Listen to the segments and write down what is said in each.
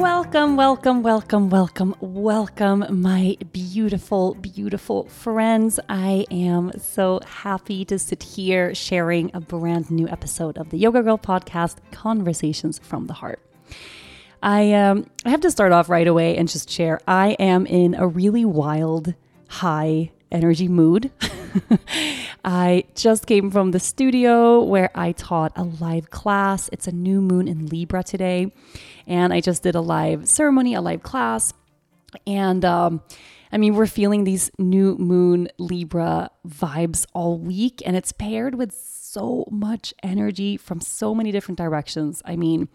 Welcome, welcome, welcome, welcome, welcome, my beautiful, beautiful friends. I am so happy to sit here sharing a brand new episode of the Yoga Girl podcast, Conversations from the Heart. I um I have to start off right away and just share I am in a really wild, high energy mood. I just came from the studio where I taught a live class. It's a new moon in Libra today. And I just did a live ceremony, a live class. And um, I mean, we're feeling these new moon Libra vibes all week, and it's paired with so much energy from so many different directions. I mean,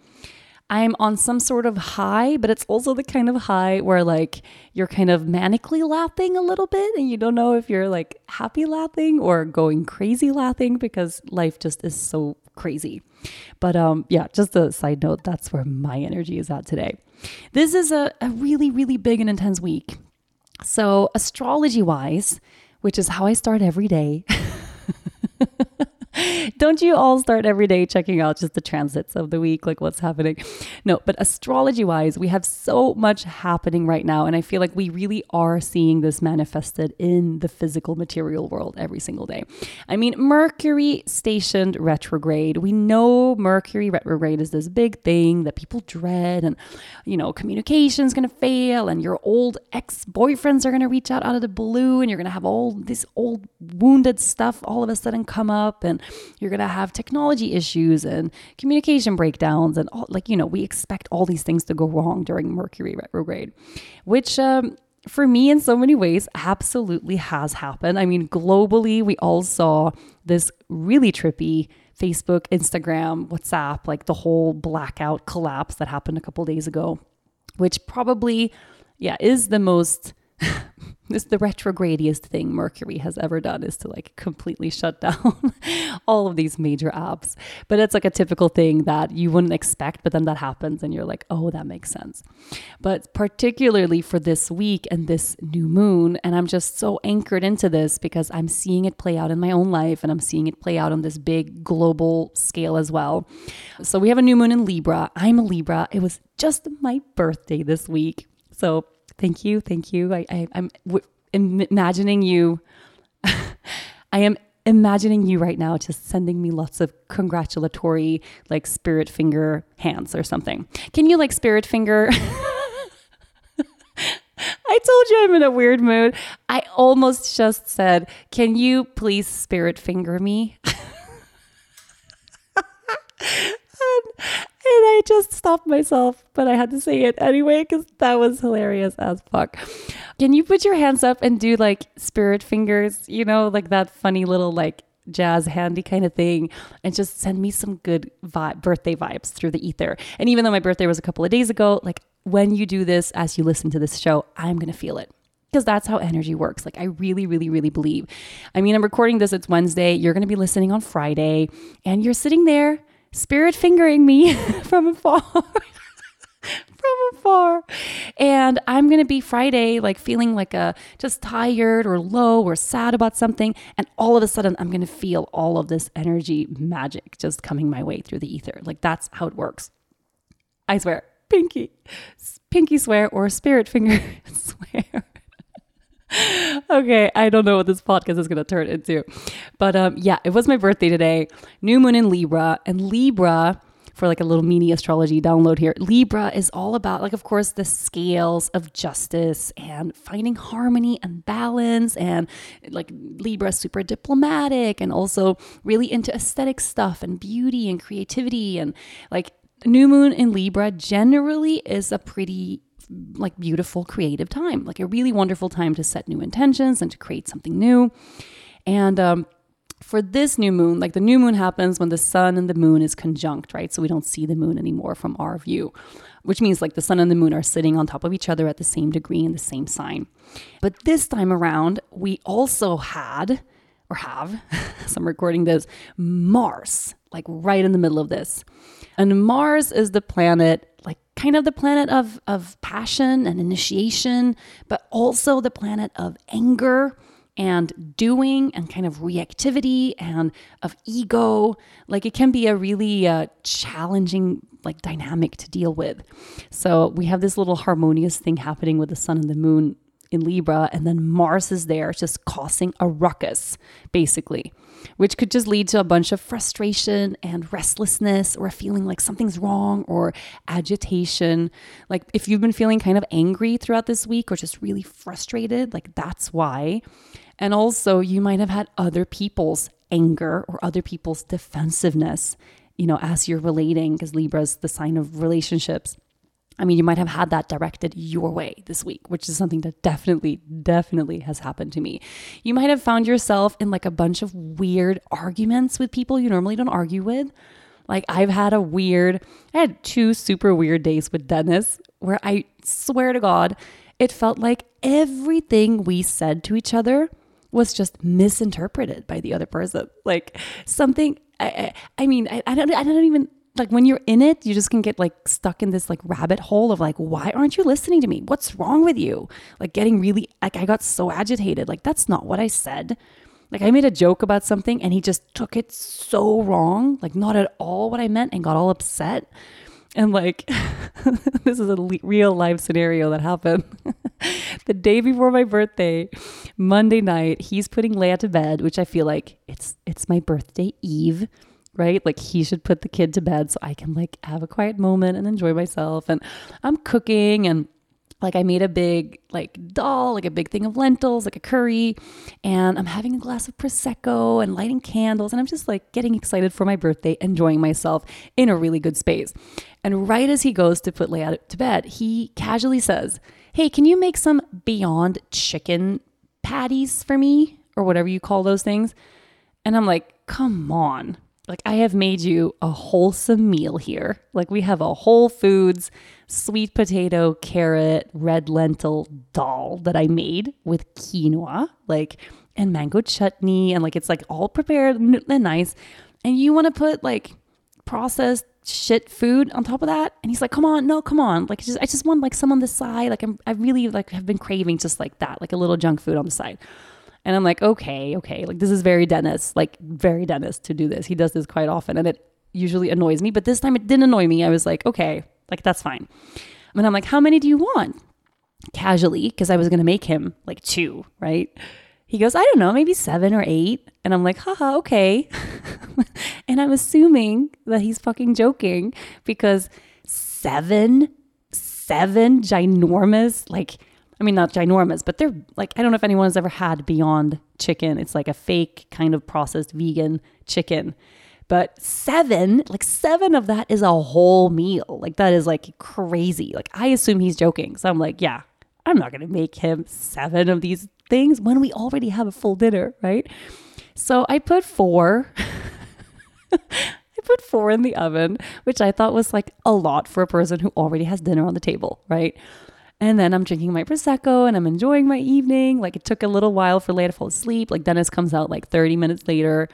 I'm on some sort of high, but it's also the kind of high where like you're kind of manically laughing a little bit and you don't know if you're like happy laughing or going crazy laughing because life just is so crazy. But um yeah, just a side note, that's where my energy is at today. This is a, a really, really big and intense week. So astrology wise, which is how I start every day. Don't you all start every day checking out just the transits of the week, like what's happening? No, but astrology wise, we have so much happening right now. And I feel like we really are seeing this manifested in the physical material world every single day. I mean, Mercury stationed retrograde. We know Mercury retrograde is this big thing that people dread, and, you know, communication's going to fail, and your old ex boyfriends are going to reach out out of the blue, and you're going to have all this old wounded stuff all of a sudden come up, and you're going to have technology issues and communication breakdowns and all, like you know we expect all these things to go wrong during mercury retrograde which um, for me in so many ways absolutely has happened. I mean globally we all saw this really trippy facebook instagram whatsapp like the whole blackout collapse that happened a couple days ago which probably yeah is the most this the retrogradiest thing Mercury has ever done is to like completely shut down all of these major apps. But it's like a typical thing that you wouldn't expect, but then that happens and you're like, oh, that makes sense. But particularly for this week and this new moon, and I'm just so anchored into this because I'm seeing it play out in my own life and I'm seeing it play out on this big global scale as well. So we have a new moon in Libra. I'm a Libra. It was just my birthday this week. So Thank you. Thank you. I, I, am w- imagining you. I am imagining you right now just sending me lots of congratulatory, like spirit finger hands or something. Can you like spirit finger? I told you I'm in a weird mood. I almost just said, Can you please spirit finger me? I just stopped myself, but I had to say it anyway because that was hilarious as fuck. Can you put your hands up and do like spirit fingers, you know, like that funny little like jazz handy kind of thing, and just send me some good vibe, birthday vibes through the ether. And even though my birthday was a couple of days ago, like when you do this as you listen to this show, I'm going to feel it because that's how energy works. Like, I really, really, really believe. I mean, I'm recording this, it's Wednesday. You're going to be listening on Friday, and you're sitting there spirit fingering me from afar. from afar. And I'm going to be Friday like feeling like a just tired or low or sad about something and all of a sudden I'm going to feel all of this energy magic just coming my way through the ether. Like that's how it works. I swear. Pinky. Pinky swear or spirit finger swear okay, I don't know what this podcast is going to turn into. But um, yeah, it was my birthday today. New moon in Libra. And Libra, for like a little mini astrology download here, Libra is all about, like, of course, the scales of justice and finding harmony and balance. And like Libra, is super diplomatic and also really into aesthetic stuff and beauty and creativity. And like new moon in Libra generally is a pretty like beautiful creative time, like a really wonderful time to set new intentions and to create something new. And um, for this new moon, like the new moon happens when the sun and the moon is conjunct, right? So we don't see the moon anymore from our view, which means like the sun and the moon are sitting on top of each other at the same degree in the same sign. But this time around, we also had or have, so I'm recording this, Mars, like right in the middle of this. And Mars is the planet kind of the planet of, of passion and initiation, but also the planet of anger and doing and kind of reactivity and of ego. Like it can be a really uh, challenging like dynamic to deal with. So we have this little harmonious thing happening with the sun and the moon in Libra, and then Mars is there just causing a ruckus, basically, which could just lead to a bunch of frustration and restlessness or a feeling like something's wrong or agitation. Like if you've been feeling kind of angry throughout this week or just really frustrated, like that's why. And also, you might have had other people's anger or other people's defensiveness, you know, as you're relating, because Libra's the sign of relationships. I mean, you might have had that directed your way this week, which is something that definitely, definitely has happened to me. You might have found yourself in like a bunch of weird arguments with people you normally don't argue with. Like, I've had a weird, I had two super weird days with Dennis where I swear to God, it felt like everything we said to each other was just misinterpreted by the other person. Like, something, I, I, I mean, I, I, don't, I don't even like when you're in it, you just can get like stuck in this like rabbit hole of like, why aren't you listening to me? What's wrong with you? Like getting really like I got so agitated. Like that's not what I said. Like I made a joke about something and he just took it so wrong, like not at all what I meant and got all upset. And like this is a le- real life scenario that happened. the day before my birthday, Monday night, he's putting Leia to bed, which I feel like it's it's my birthday eve right? Like he should put the kid to bed so I can like have a quiet moment and enjoy myself. And I'm cooking and like I made a big like dal, like a big thing of lentils, like a curry, and I'm having a glass of prosecco and lighting candles and I'm just like getting excited for my birthday, enjoying myself in a really good space. And right as he goes to put Leia to bed, he casually says, "Hey, can you make some Beyond Chicken patties for me or whatever you call those things?" And I'm like, "Come on." Like I have made you a wholesome meal here. Like we have a Whole Foods sweet potato, carrot, red lentil dal that I made with quinoa, like and mango chutney and like it's like all prepared and nice. And you want to put like processed shit food on top of that and he's like come on no come on like just i just want like some on the side like i'm i really like have been craving just like that like a little junk food on the side and I'm like, okay, okay. Like this is very Dennis, like very Dennis to do this. He does this quite often and it usually annoys me. But this time it didn't annoy me. I was like, okay, like that's fine. And I'm like, how many do you want? Casually, because I was gonna make him like two, right? He goes, I don't know, maybe seven or eight. And I'm like, haha, okay. and I'm assuming that he's fucking joking because seven, seven ginormous, like I mean, not ginormous, but they're like, I don't know if anyone has ever had Beyond Chicken. It's like a fake kind of processed vegan chicken. But seven, like seven of that is a whole meal. Like that is like crazy. Like I assume he's joking. So I'm like, yeah, I'm not going to make him seven of these things when we already have a full dinner, right? So I put four. I put four in the oven, which I thought was like a lot for a person who already has dinner on the table, right? And then I'm drinking my Prosecco and I'm enjoying my evening. Like it took a little while for Leia to fall asleep. Like Dennis comes out like 30 minutes later.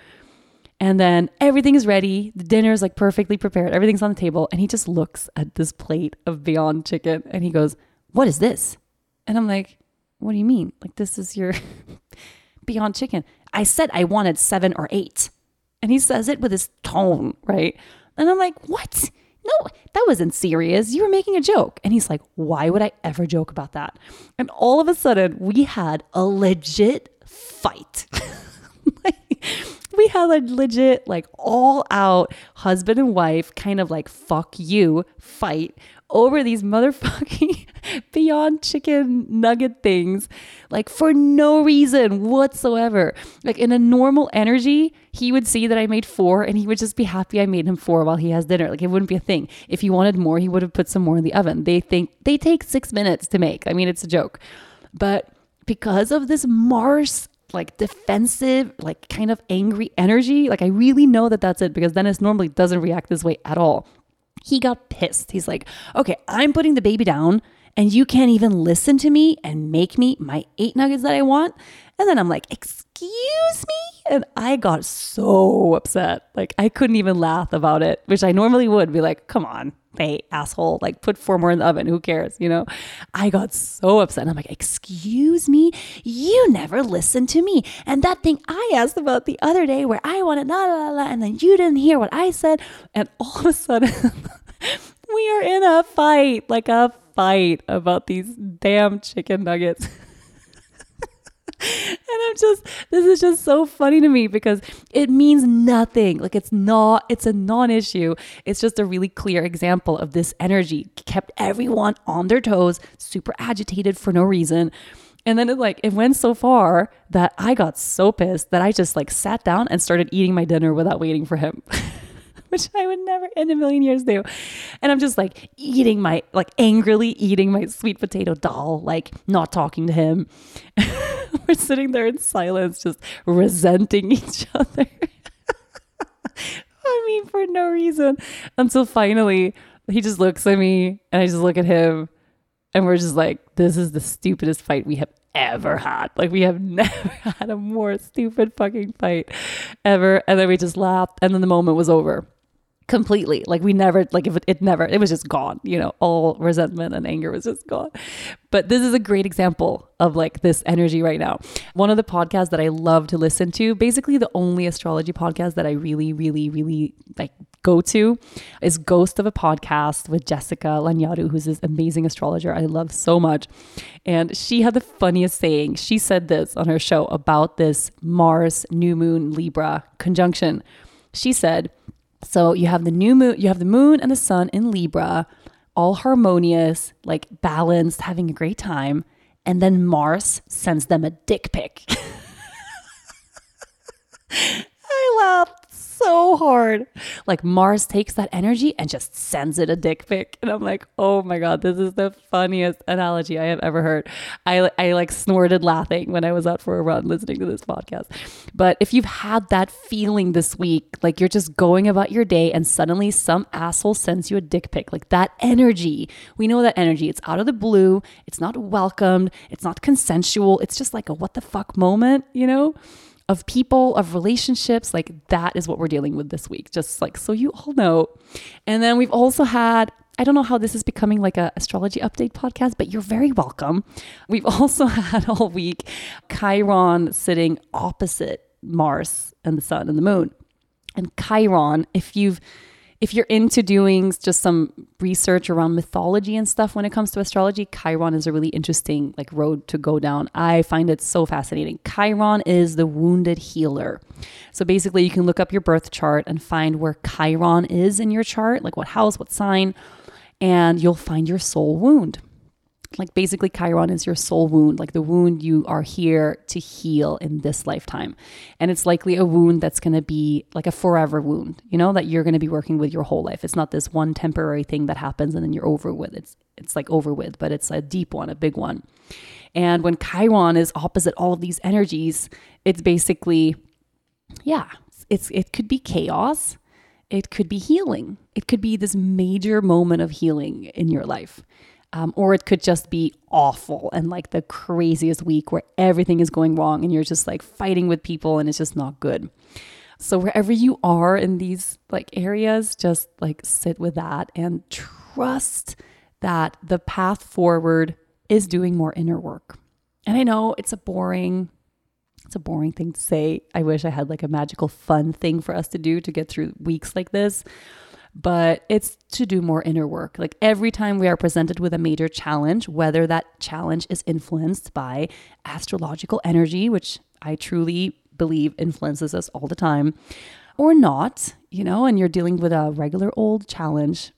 And then everything is ready. The dinner is like perfectly prepared. Everything's on the table. And he just looks at this plate of Beyond Chicken and he goes, What is this? And I'm like, What do you mean? Like, this is your Beyond Chicken. I said I wanted seven or eight. And he says it with his tone, right? And I'm like, What? No, that wasn't serious. You were making a joke. And he's like, why would I ever joke about that? And all of a sudden, we had a legit fight. we had a legit, like, all out husband and wife kind of like, fuck you fight over these motherfucking beyond chicken nugget things, like for no reason whatsoever. Like in a normal energy, he would see that I made four and he would just be happy I made him four while he has dinner. Like it wouldn't be a thing. If he wanted more, he would have put some more in the oven. They think they take six minutes to make. I mean, it's a joke. But because of this Mars like defensive, like kind of angry energy. Like I really know that that's it because Dennis normally doesn't react this way at all. He got pissed. He's like, okay, I'm putting the baby down and you can't even listen to me and make me my eight nuggets that I want. And then I'm like, excuse me? And I got so upset. Like, I couldn't even laugh about it, which I normally would be like, come on, hey, asshole, like put four more in the oven. Who cares? You know, I got so upset. I'm like, excuse me, you never listened to me. And that thing I asked about the other day where I wanted la la la, and then you didn't hear what I said. And all of a sudden, we are in a fight, like a fight about these damn chicken nuggets. and I'm just, this is just so funny to me because it means nothing. Like it's not, it's a non issue. It's just a really clear example of this energy kept everyone on their toes, super agitated for no reason. And then it like it went so far that I got so pissed that I just like sat down and started eating my dinner without waiting for him. which I would never in a million years do. And I'm just like eating my, like angrily eating my sweet potato dal, like not talking to him. We're sitting there in silence, just resenting each other. I mean, for no reason. Until finally, he just looks at me and I just look at him. And we're just like, this is the stupidest fight we have ever had. Like, we have never had a more stupid fucking fight ever. And then we just laughed. And then the moment was over completely. Like we never, like if it, it, never, it was just gone. You know, all resentment and anger was just gone. But this is a great example of like this energy right now. One of the podcasts that I love to listen to, basically the only astrology podcast that I really, really, really like go to is Ghost of a Podcast with Jessica Lanyadoo, who's this amazing astrologer I love so much. And she had the funniest saying. She said this on her show about this Mars new moon Libra conjunction. She said, so you have the new moon, you have the moon and the sun in Libra, all harmonious, like balanced, having a great time. And then Mars sends them a dick pic. I laughed so hard. Like Mars takes that energy and just sends it a dick pic. And I'm like, oh my God, this is the funniest analogy I have ever heard. I, I like snorted laughing when I was out for a run listening to this podcast. But if you've had that feeling this week, like you're just going about your day and suddenly some asshole sends you a dick pic, like that energy, we know that energy. It's out of the blue, it's not welcomed, it's not consensual. It's just like a what the fuck moment, you know? Of people, of relationships. Like that is what we're dealing with this week, just like so you all know. And then we've also had I don't know how this is becoming like a astrology update podcast, but you're very welcome. We've also had all week Chiron sitting opposite Mars and the sun and the moon. And Chiron, if you've if you're into doing just some research around mythology and stuff when it comes to astrology, Chiron is a really interesting like road to go down. I find it so fascinating. Chiron is the wounded healer. So basically you can look up your birth chart and find where Chiron is in your chart, like what house, what sign, and you'll find your soul wound like basically chiron is your soul wound like the wound you are here to heal in this lifetime. And it's likely a wound that's going to be like a forever wound you know that you're going to be working with your whole life. It's not this one temporary thing that happens and then you're over with. It's it's like over with but it's a deep one a big one. And when chiron is opposite all of these energies it's basically yeah it's it could be chaos. It could be healing. It could be this major moment of healing in your life um, or it could just be awful and like the craziest week where everything is going wrong and you're just like fighting with people and it's just not good. So wherever you are in these like areas, just like sit with that and trust that the path forward is doing more inner work. And I know it's a boring it's a boring thing to say. I wish I had like a magical fun thing for us to do to get through weeks like this but it's to do more inner work. Like every time we are presented with a major challenge, whether that challenge is influenced by astrological energy, which I truly believe influences us all the time, or not, you know, and you're dealing with a regular old challenge,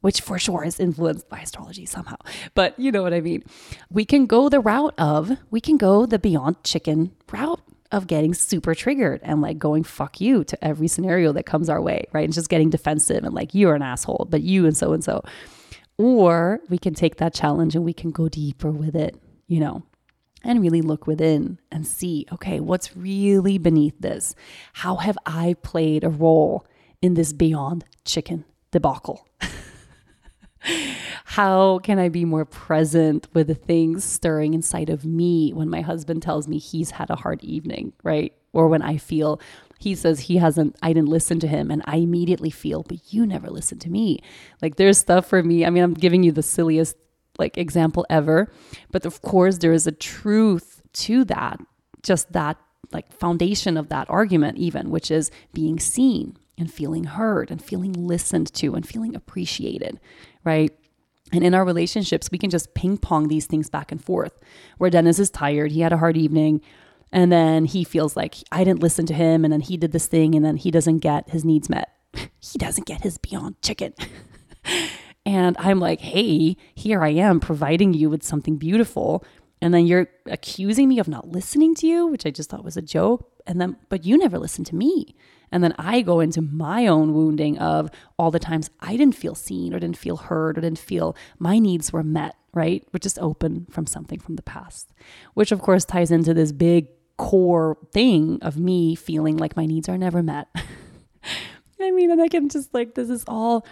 which for sure is influenced by astrology somehow. But you know what I mean. We can go the route of, we can go the beyond chicken route of getting super triggered and like going fuck you to every scenario that comes our way, right? And just getting defensive and like you're an asshole, but you and so and so. Or we can take that challenge and we can go deeper with it, you know, and really look within and see, okay, what's really beneath this? How have I played a role in this beyond chicken debacle? How can I be more present with the things stirring inside of me when my husband tells me he's had a hard evening, right? Or when I feel he says he hasn't, I didn't listen to him. And I immediately feel, but you never listened to me. Like there's stuff for me. I mean, I'm giving you the silliest like example ever. But of course, there is a truth to that, just that like foundation of that argument, even, which is being seen and feeling heard and feeling listened to and feeling appreciated, right? And in our relationships, we can just ping pong these things back and forth. Where Dennis is tired, he had a hard evening, and then he feels like I didn't listen to him, and then he did this thing, and then he doesn't get his needs met. he doesn't get his Beyond Chicken. and I'm like, hey, here I am providing you with something beautiful. And then you're accusing me of not listening to you, which I just thought was a joke. And then, but you never listened to me. And then I go into my own wounding of all the times I didn't feel seen or didn't feel heard or didn't feel my needs were met, right? Which is open from something from the past, which of course ties into this big core thing of me feeling like my needs are never met. I mean, and I can just like, this is all,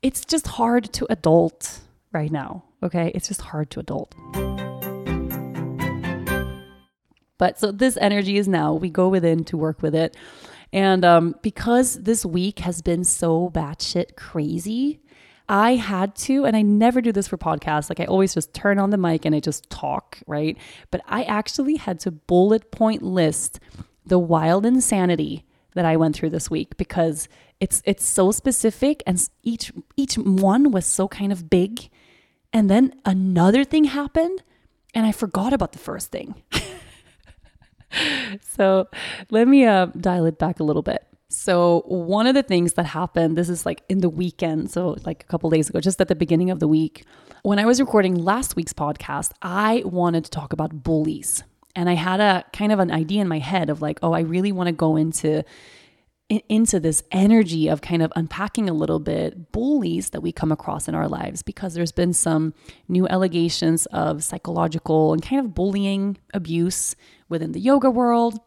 it's just hard to adult right now. Okay. It's just hard to adult. But so this energy is now, we go within to work with it. And um, because this week has been so batshit crazy, I had to, and I never do this for podcasts. Like I always just turn on the mic and I just talk, right? But I actually had to bullet point list the wild insanity that I went through this week because it's it's so specific and each each one was so kind of big. And then another thing happened and I forgot about the first thing. so let me uh, dial it back a little bit. So, one of the things that happened, this is like in the weekend, so like a couple days ago, just at the beginning of the week, when I was recording last week's podcast, I wanted to talk about bullies. And I had a kind of an idea in my head of like, oh, I really want to go into into this energy of kind of unpacking a little bit bullies that we come across in our lives because there's been some new allegations of psychological and kind of bullying abuse within the yoga world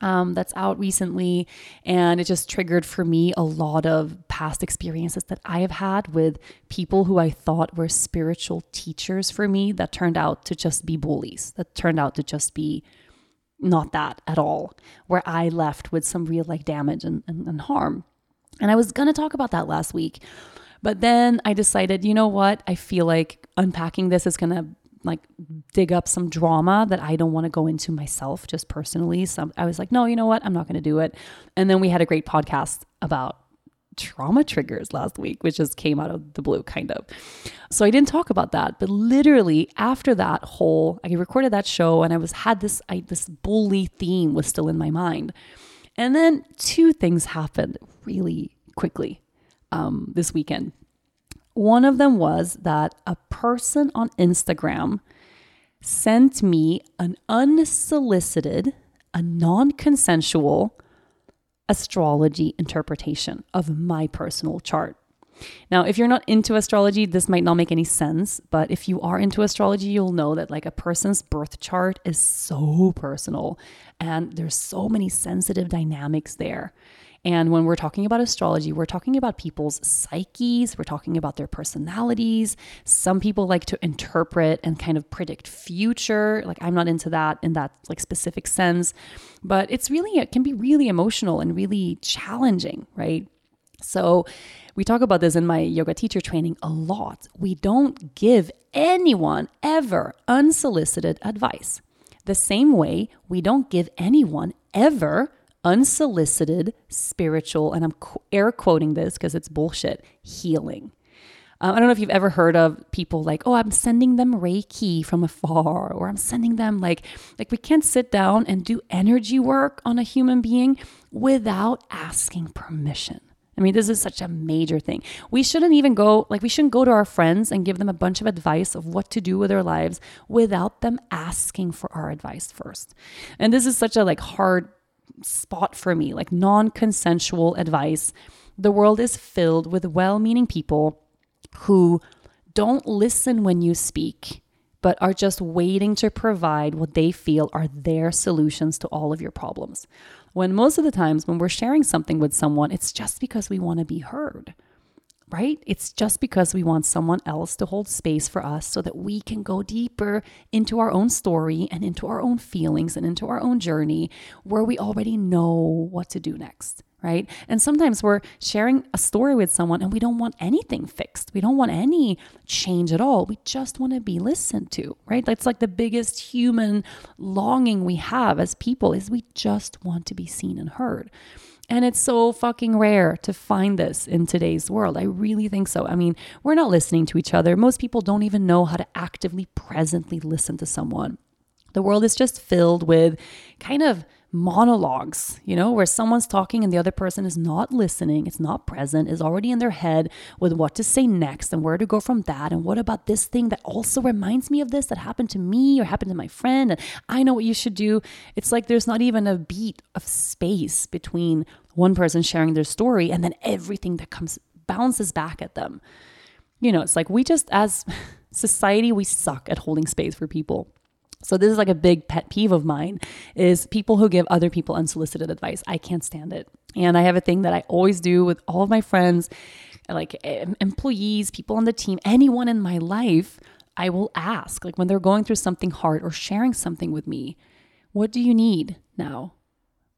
um, that's out recently. And it just triggered for me a lot of past experiences that I have had with people who I thought were spiritual teachers for me that turned out to just be bullies, that turned out to just be not that at all, where I left with some real like damage and, and, and harm. And I was going to talk about that last week. But then I decided, you know what? I feel like unpacking this is going to like dig up some drama that I don't want to go into myself just personally. So I was like, no, you know what? I'm not going to do it. And then we had a great podcast about trauma triggers last week, which just came out of the blue, kind of. So I didn't talk about that, but literally after that whole, I recorded that show and I was had this I, this bully theme was still in my mind, and then two things happened really quickly um, this weekend. One of them was that a person on Instagram sent me an unsolicited, a non consensual astrology interpretation of my personal chart. Now, if you're not into astrology, this might not make any sense, but if you are into astrology, you'll know that like a person's birth chart is so personal and there's so many sensitive dynamics there. And when we're talking about astrology, we're talking about people's psyches, we're talking about their personalities. Some people like to interpret and kind of predict future. Like I'm not into that in that like specific sense, but it's really it can be really emotional and really challenging, right? So, we talk about this in my yoga teacher training a lot. We don't give anyone ever unsolicited advice. The same way we don't give anyone ever unsolicited spiritual, and I'm air quoting this because it's bullshit, healing. Um, I don't know if you've ever heard of people like, oh, I'm sending them Reiki from afar, or I'm sending them like, like we can't sit down and do energy work on a human being without asking permission. I mean, this is such a major thing. We shouldn't even go, like, we shouldn't go to our friends and give them a bunch of advice of what to do with their lives without them asking for our advice first. And this is such a like hard spot for me, like non consensual advice. The world is filled with well meaning people who don't listen when you speak, but are just waiting to provide what they feel are their solutions to all of your problems. When most of the times when we're sharing something with someone, it's just because we want to be heard. Right? It's just because we want someone else to hold space for us so that we can go deeper into our own story and into our own feelings and into our own journey where we already know what to do next. Right. And sometimes we're sharing a story with someone and we don't want anything fixed. We don't want any change at all. We just want to be listened to. Right. That's like the biggest human longing we have as people is we just want to be seen and heard. And it's so fucking rare to find this in today's world. I really think so. I mean, we're not listening to each other. Most people don't even know how to actively, presently listen to someone. The world is just filled with kind of monologues, you know, where someone's talking and the other person is not listening, it's not present, is already in their head with what to say next and where to go from that. And what about this thing that also reminds me of this that happened to me or happened to my friend? And I know what you should do. It's like there's not even a beat of space between one person sharing their story and then everything that comes bounces back at them. You know, it's like we just, as society, we suck at holding space for people. So this is like a big pet peeve of mine is people who give other people unsolicited advice. I can't stand it. And I have a thing that I always do with all of my friends, like employees, people on the team, anyone in my life, I will ask like when they're going through something hard or sharing something with me, what do you need now?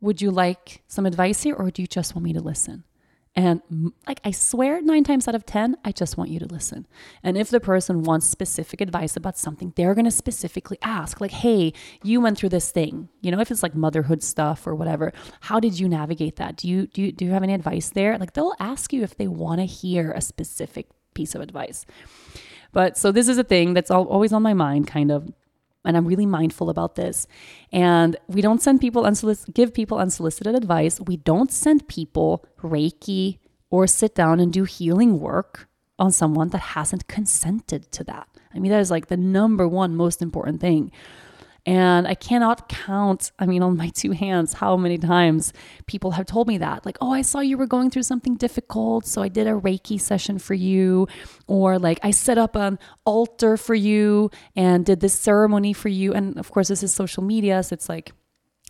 Would you like some advice here or do you just want me to listen? And like I swear, nine times out of 10, I just want you to listen. And if the person wants specific advice about something, they're going to specifically ask, like, hey, you went through this thing. You know, if it's like motherhood stuff or whatever, how did you navigate that? Do you, do you, do you have any advice there? Like they'll ask you if they want to hear a specific piece of advice. But so this is a thing that's always on my mind, kind of and I'm really mindful about this. And we don't send people unsolicited, give people unsolicited advice. We don't send people Reiki or sit down and do healing work on someone that hasn't consented to that. I mean, that is like the number one most important thing. And I cannot count, I mean, on my two hands, how many times people have told me that. Like, oh, I saw you were going through something difficult. So I did a Reiki session for you. Or like, I set up an altar for you and did this ceremony for you. And of course, this is social media. So it's like,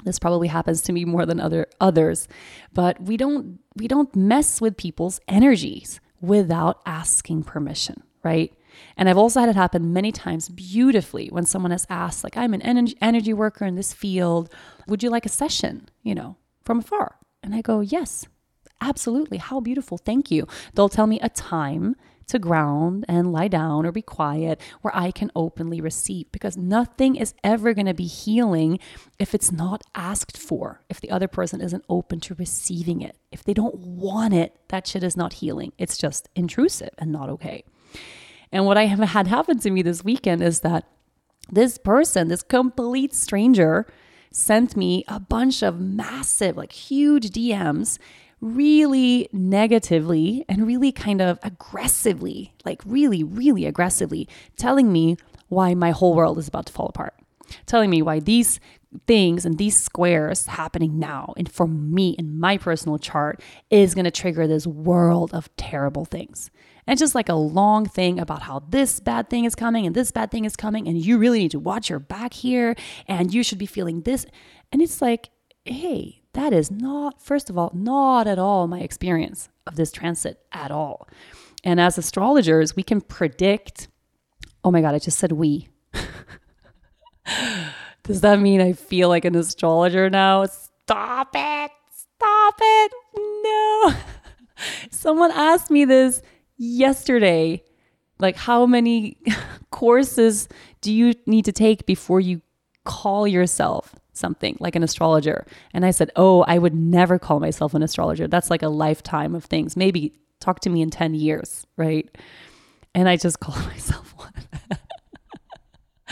this probably happens to me more than other others but we don't we don't mess with people's energies without asking permission right and I've also had it happen many times beautifully when someone has asked, like, I'm an energy worker in this field. Would you like a session, you know, from afar? And I go, yes, absolutely. How beautiful. Thank you. They'll tell me a time to ground and lie down or be quiet where I can openly receive because nothing is ever going to be healing if it's not asked for, if the other person isn't open to receiving it. If they don't want it, that shit is not healing. It's just intrusive and not okay. And what I have had happen to me this weekend is that this person, this complete stranger, sent me a bunch of massive, like huge DMs, really negatively and really kind of aggressively, like really, really aggressively, telling me why my whole world is about to fall apart. Telling me why these things and these squares happening now and for me in my personal chart is going to trigger this world of terrible things. And just like a long thing about how this bad thing is coming and this bad thing is coming, and you really need to watch your back here, and you should be feeling this. And it's like, hey, that is not, first of all, not at all my experience of this transit at all. And as astrologers, we can predict. Oh my God, I just said we. Does that mean I feel like an astrologer now? Stop it. Stop it. No. Someone asked me this yesterday like how many courses do you need to take before you call yourself something like an astrologer? And i said oh i would never call myself an astrologer. That's like a lifetime of things. Maybe talk to me in 10 years right? And i just call myself one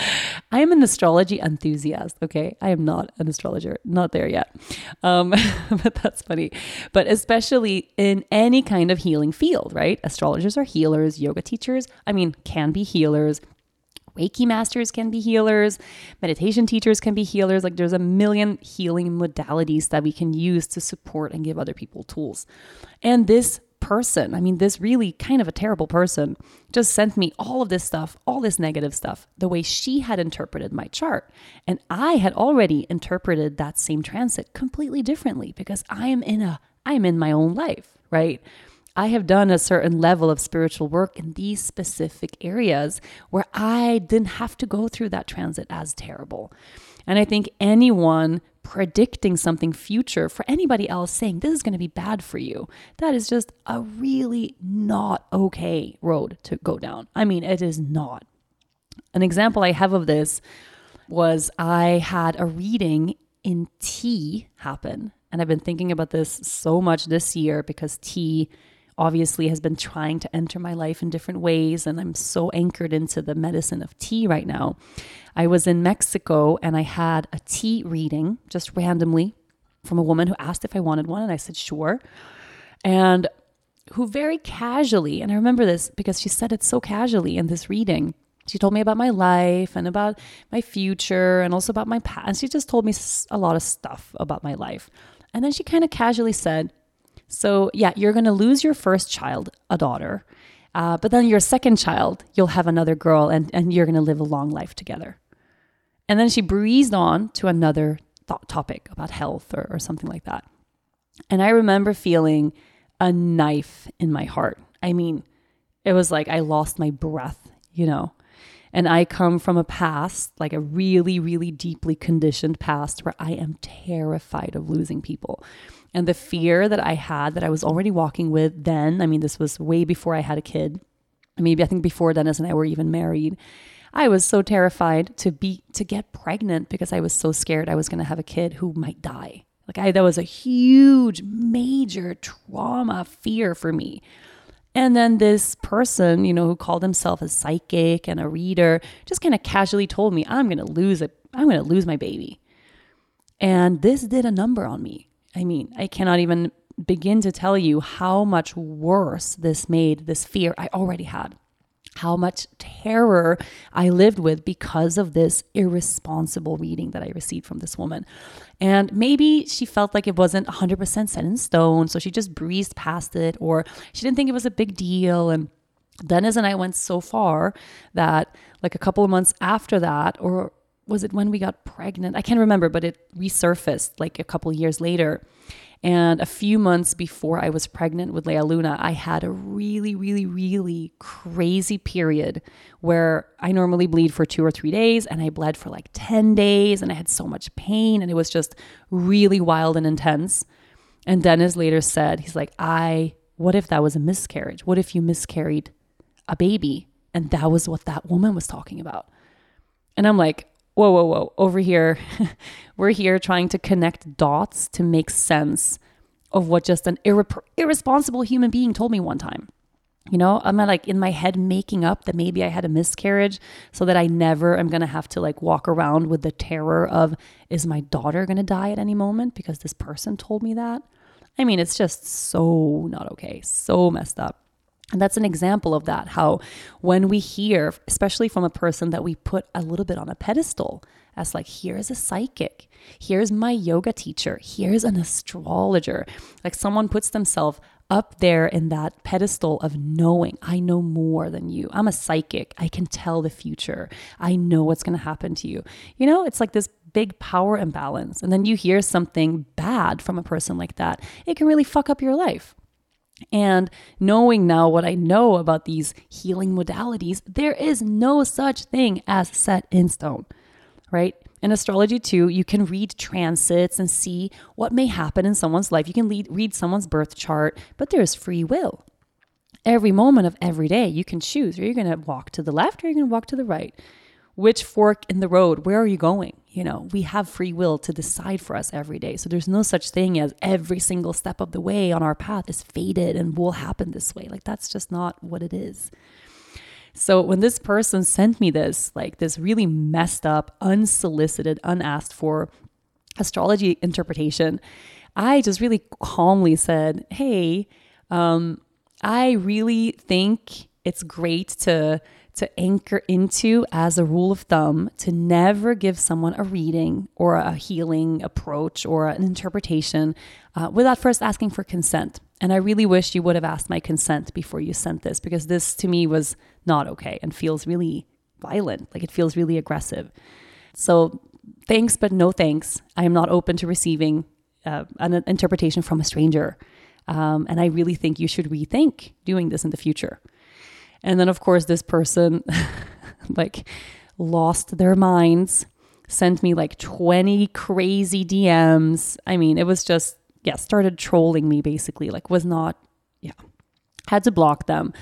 I am an astrology enthusiast. Okay. I am not an astrologer, not there yet. Um, but that's funny. But especially in any kind of healing field, right? Astrologers are healers, yoga teachers, I mean, can be healers. Reiki masters can be healers, meditation teachers can be healers. Like there's a million healing modalities that we can use to support and give other people tools. And this person, I mean, this really kind of a terrible person, just sent me all of this stuff, all this negative stuff, the way she had interpreted my chart. And I had already interpreted that same transit completely differently because I am in a, I am in my own life, right? I have done a certain level of spiritual work in these specific areas where I didn't have to go through that transit as terrible. And I think anyone predicting something future for anybody else saying this is going to be bad for you, that is just a really not okay road to go down. I mean, it is not. An example I have of this was I had a reading in tea happen. And I've been thinking about this so much this year because tea obviously has been trying to enter my life in different ways. And I'm so anchored into the medicine of tea right now. I was in Mexico and I had a tea reading just randomly from a woman who asked if I wanted one. And I said, sure. And who very casually, and I remember this because she said it so casually in this reading. She told me about my life and about my future and also about my past. She just told me a lot of stuff about my life. And then she kind of casually said, so, yeah, you're going to lose your first child, a daughter. Uh, but then your second child, you'll have another girl and, and you're going to live a long life together. And then she breezed on to another th- topic about health or, or something like that. And I remember feeling a knife in my heart. I mean, it was like I lost my breath, you know. And I come from a past, like a really, really deeply conditioned past, where I am terrified of losing people and the fear that I had that I was already walking with then. I mean, this was way before I had a kid. Maybe I think before Dennis and I were even married. I was so terrified to be to get pregnant because I was so scared I was going to have a kid who might die. Like I that was a huge major trauma fear for me. And then this person, you know, who called himself a psychic and a reader, just kind of casually told me, I'm going to lose it. I'm going to lose my baby. And this did a number on me. I mean, I cannot even begin to tell you how much worse this made this fear I already had. How much terror I lived with because of this irresponsible reading that I received from this woman. And maybe she felt like it wasn't 100% set in stone, so she just breezed past it, or she didn't think it was a big deal. And Dennis and I went so far that, like, a couple of months after that, or was it when we got pregnant? I can't remember, but it resurfaced like a couple years later. And a few months before I was pregnant with Leia Luna, I had a really, really, really crazy period where I normally bleed for two or three days and I bled for like 10 days and I had so much pain and it was just really wild and intense. And Dennis later said, he's like, I, what if that was a miscarriage? What if you miscarried a baby? And that was what that woman was talking about. And I'm like, whoa, whoa, whoa, over here, we're here trying to connect dots to make sense of what just an irre- irresponsible human being told me one time. You know, I'm like in my head making up that maybe I had a miscarriage so that I never am going to have to like walk around with the terror of, is my daughter going to die at any moment because this person told me that? I mean, it's just so not okay, so messed up. And that's an example of that. How when we hear, especially from a person that we put a little bit on a pedestal, as like, here's a psychic, here's my yoga teacher, here's an astrologer, like someone puts themselves up there in that pedestal of knowing I know more than you. I'm a psychic. I can tell the future. I know what's going to happen to you. You know, it's like this big power imbalance. And then you hear something bad from a person like that, it can really fuck up your life. And knowing now what I know about these healing modalities, there is no such thing as set in stone, right? In astrology, too, you can read transits and see what may happen in someone's life. You can lead, read someone's birth chart, but there's free will. Every moment of every day, you can choose. Are you going to walk to the left or are you going to walk to the right? Which fork in the road? Where are you going? You know, we have free will to decide for us every day. So there's no such thing as every single step of the way on our path is fated and will happen this way. Like, that's just not what it is. So when this person sent me this, like this really messed up, unsolicited, unasked for astrology interpretation, I just really calmly said, Hey, um, I really think it's great to to anchor into as a rule of thumb to never give someone a reading or a healing approach or an interpretation uh, without first asking for consent. And I really wish you would have asked my consent before you sent this because this to me was not okay and feels really violent. Like it feels really aggressive. So thanks, but no thanks. I am not open to receiving uh, an interpretation from a stranger. Um, and I really think you should rethink doing this in the future. And then, of course, this person like lost their minds, sent me like 20 crazy DMs. I mean, it was just, yeah, started trolling me basically, like, was not, yeah, had to block them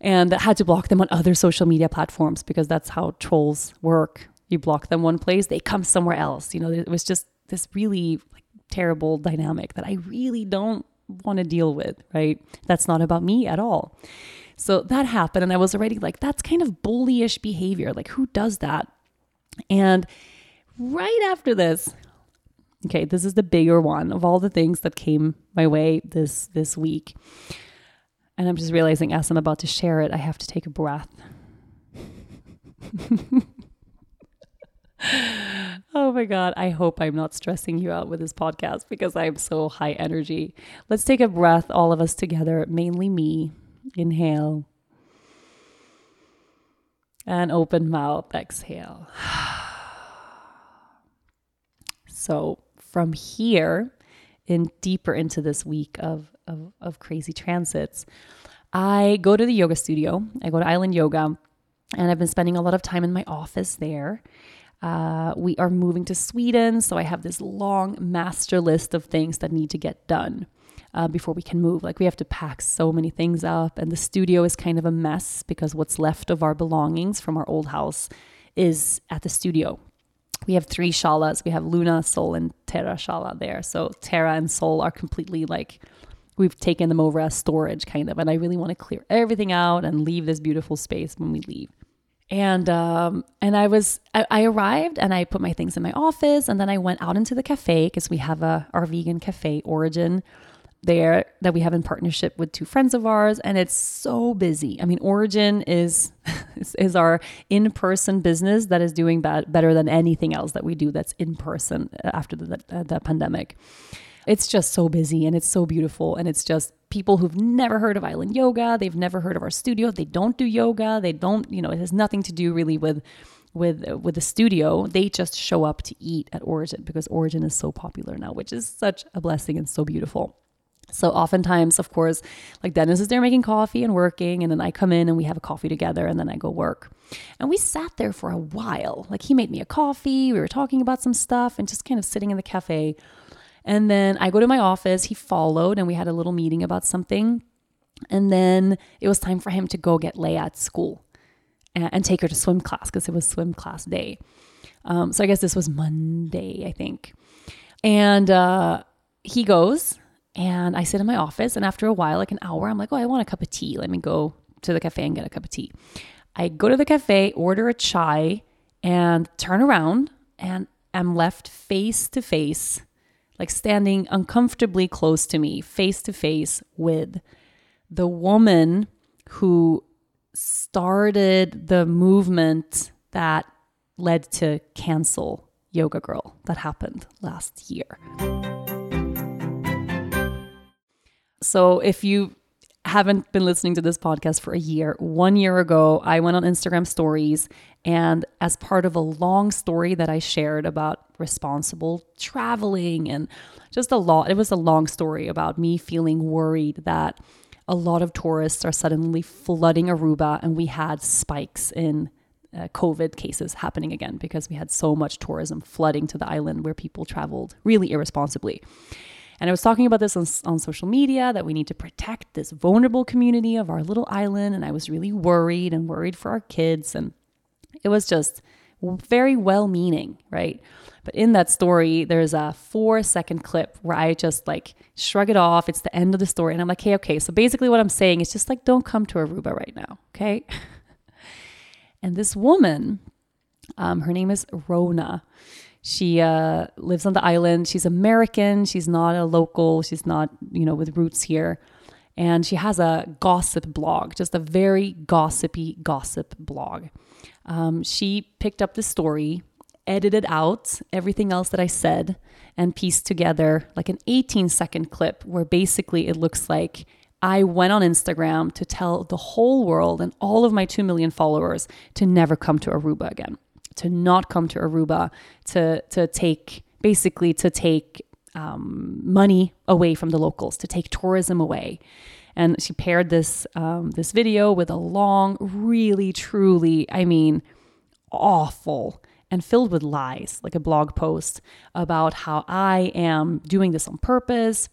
and had to block them on other social media platforms because that's how trolls work. You block them one place, they come somewhere else. You know, it was just this really like, terrible dynamic that I really don't want to deal with, right? That's not about me at all. So that happened, and I was already like, that's kind of bullyish behavior. Like, who does that? And right after this, okay, this is the bigger one of all the things that came my way this this week. And I'm just realizing as I'm about to share it, I have to take a breath. oh my God. I hope I'm not stressing you out with this podcast because I'm so high energy. Let's take a breath, all of us together, mainly me. Inhale. And open mouth, exhale. so from here, in deeper into this week of, of, of crazy transits, I go to the yoga studio. I go to Island Yoga, and I've been spending a lot of time in my office there. Uh, we are moving to Sweden, so I have this long master list of things that need to get done uh, before we can move. Like we have to pack so many things up, and the studio is kind of a mess because what's left of our belongings from our old house is at the studio. We have three shalas. We have Luna, Sol, and Terra shala there. So Terra and Sol are completely like we've taken them over as storage, kind of. And I really want to clear everything out and leave this beautiful space when we leave and um, and I was I, I, arrived and I put my things in my office and then I went out into the cafe because we have a our vegan cafe Origin there that we have in partnership with two friends of ours and it's so busy. I mean origin is is, our in-person business that is doing bad, better than anything else that we do that's in person after the, the, the pandemic. It's just so busy and it's so beautiful and it's just people who've never heard of island yoga they've never heard of our studio they don't do yoga they don't you know it has nothing to do really with with with the studio. They just show up to eat at origin because origin is so popular now which is such a blessing and so beautiful so oftentimes, of course, like Dennis is there making coffee and working, and then I come in and we have a coffee together, and then I go work. And we sat there for a while. Like he made me a coffee, we were talking about some stuff, and just kind of sitting in the cafe. And then I go to my office, he followed, and we had a little meeting about something. And then it was time for him to go get Leia at school and, and take her to swim class because it was swim class day. Um, so I guess this was Monday, I think. And uh, he goes and I sit in my office, and after a while, like an hour, I'm like, oh, I want a cup of tea. Let me go to the cafe and get a cup of tea. I go to the cafe, order a chai, and turn around, and I'm left face to face, like standing uncomfortably close to me, face to face with the woman who started the movement that led to cancel Yoga Girl that happened last year. So if you haven't been listening to this podcast for a year, one year ago, I went on Instagram stories. And as part of a long story that I shared about responsible traveling and just a lot, it was a long story about me feeling worried that a lot of tourists are suddenly flooding Aruba and we had spikes in uh, COVID cases happening again because we had so much tourism flooding to the island where people traveled really irresponsibly. And I was talking about this on, on social media that we need to protect this vulnerable community of our little island. And I was really worried and worried for our kids. And it was just very well meaning, right? But in that story, there's a four second clip where I just like shrug it off. It's the end of the story. And I'm like, hey, okay. So basically, what I'm saying is just like, don't come to Aruba right now, okay? and this woman, um, her name is Rona. She uh, lives on the island. She's American. She's not a local. She's not, you know, with roots here. And she has a gossip blog, just a very gossipy gossip blog. Um, she picked up the story, edited out everything else that I said, and pieced together like an 18 second clip where basically it looks like I went on Instagram to tell the whole world and all of my 2 million followers to never come to Aruba again to not come to Aruba to to take basically to take um, money away from the locals, to take tourism away. And she paired this um, this video with a long, really, truly, I mean, awful and filled with lies, like a blog post about how I am doing this on purpose,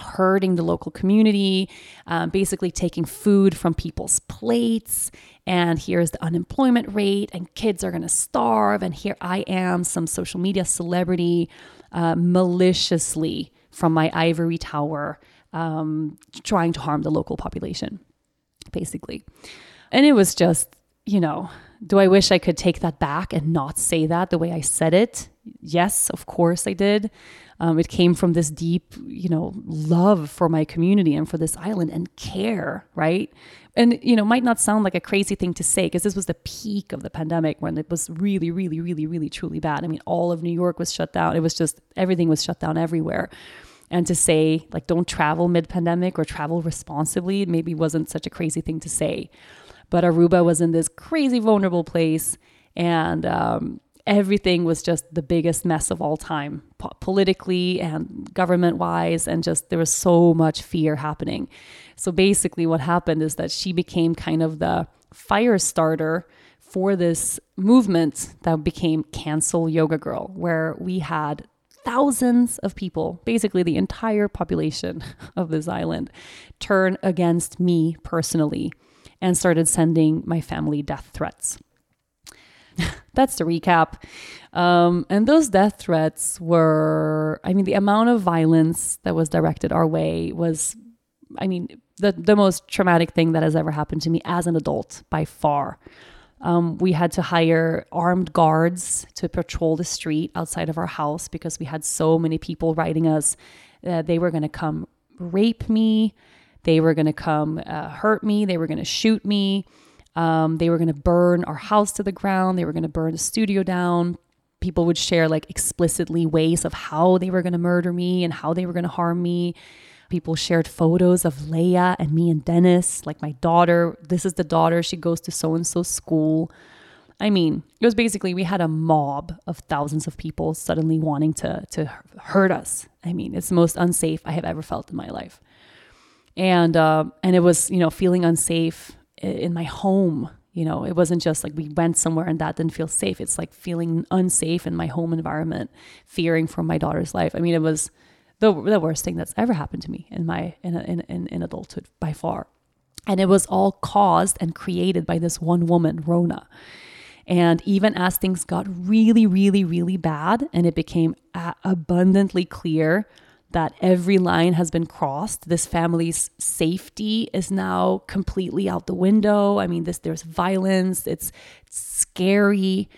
hurting the local community, um, basically taking food from people's plates. And here's the unemployment rate, and kids are going to starve. And here I am, some social media celebrity, uh, maliciously from my ivory tower, um, trying to harm the local population, basically. And it was just, you know, do I wish I could take that back and not say that the way I said it? Yes, of course I did. Um, it came from this deep, you know, love for my community and for this island and care, right? And, you know, might not sound like a crazy thing to say because this was the peak of the pandemic when it was really, really, really, really, truly bad. I mean, all of New York was shut down. It was just everything was shut down everywhere. And to say, like, don't travel mid pandemic or travel responsibly maybe wasn't such a crazy thing to say. But Aruba was in this crazy vulnerable place. And, um, everything was just the biggest mess of all time, po- politically and government wise. And just there was so much fear happening. So basically, what happened is that she became kind of the fire starter for this movement that became Cancel Yoga Girl, where we had thousands of people, basically the entire population of this island, turn against me personally and started sending my family death threats. That's the recap. Um, and those death threats were, I mean, the amount of violence that was directed our way was, I mean, the, the most traumatic thing that has ever happened to me as an adult by far. Um, we had to hire armed guards to patrol the street outside of our house because we had so many people writing us that they were going to come rape me, they were going to come uh, hurt me, they were going to shoot me. Um, they were going to burn our house to the ground. They were going to burn the studio down. People would share like explicitly ways of how they were going to murder me and how they were going to harm me. People shared photos of Leia and me and Dennis, like my daughter. This is the daughter. She goes to so and so school. I mean, it was basically we had a mob of thousands of people suddenly wanting to to hurt us. I mean, it's the most unsafe I have ever felt in my life, and uh, and it was you know feeling unsafe in my home. You know, it wasn't just like we went somewhere and that didn't feel safe. It's like feeling unsafe in my home environment, fearing for my daughter's life. I mean, it was the, the worst thing that's ever happened to me in my in, in, in, in adulthood by far. And it was all caused and created by this one woman, Rona. And even as things got really, really, really bad, and it became abundantly clear that every line has been crossed. This family's safety is now completely out the window. I mean, this there's violence, it's scary.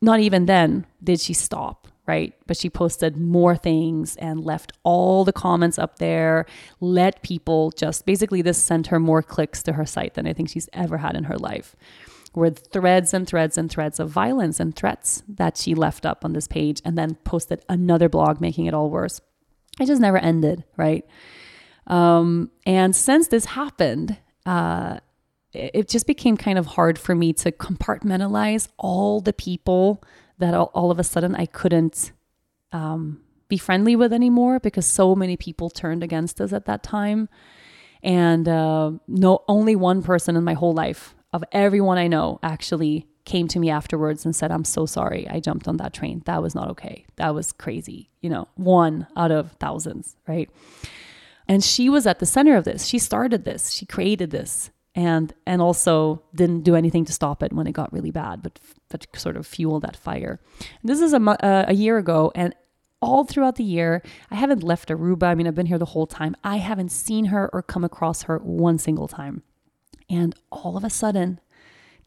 Not even then did she stop, right? But she posted more things and left all the comments up there, let people just basically this sent her more clicks to her site than I think she's ever had in her life. With threads and threads and threads of violence and threats that she left up on this page and then posted another blog making it all worse it just never ended, right? Um, and since this happened, uh, it, just became kind of hard for me to compartmentalize all the people that all, all of a sudden I couldn't um, be friendly with anymore because so many people turned against us at that time. And uh, no, only one person in my whole life of everyone I know actually came to me afterwards and said, I'm so sorry. I jumped on that train. That was not okay. That was crazy. You know, one out of thousands, right? And she was at the center of this. She started this. She created this and and also didn't do anything to stop it when it got really bad, but but sort of fueled that fire. And this is a, uh, a year ago, and all throughout the year, I haven't left Aruba. I mean, I've been here the whole time. I haven't seen her or come across her one single time. And all of a sudden,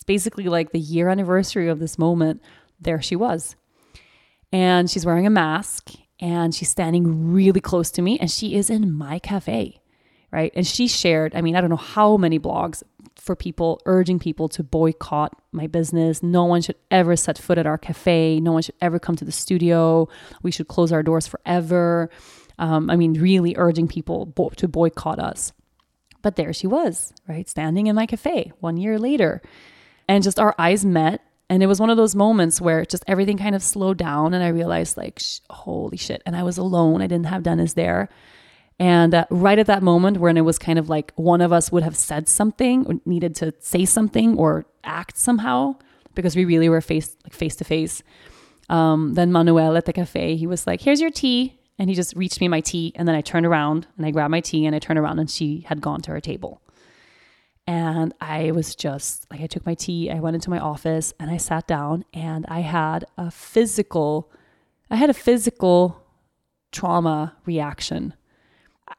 it's basically like the year anniversary of this moment. There she was. And she's wearing a mask and she's standing really close to me and she is in my cafe, right? And she shared, I mean, I don't know how many blogs for people urging people to boycott my business. No one should ever set foot at our cafe. No one should ever come to the studio. We should close our doors forever. Um, I mean, really urging people bo- to boycott us. But there she was, right? Standing in my cafe one year later. And just our eyes met. And it was one of those moments where just everything kind of slowed down and I realized, like, sh- holy shit. And I was alone. I didn't have Dennis there. And uh, right at that moment, when it was kind of like one of us would have said something or needed to say something or act somehow, because we really were face like face to face. Then Manuel at the cafe, he was like, "Here's your tea," and he just reached me my tea, and then I turned around and I grabbed my tea and I turned around and she had gone to her table. And I was just like, I took my tea, I went into my office and I sat down and I had a physical, I had a physical trauma reaction.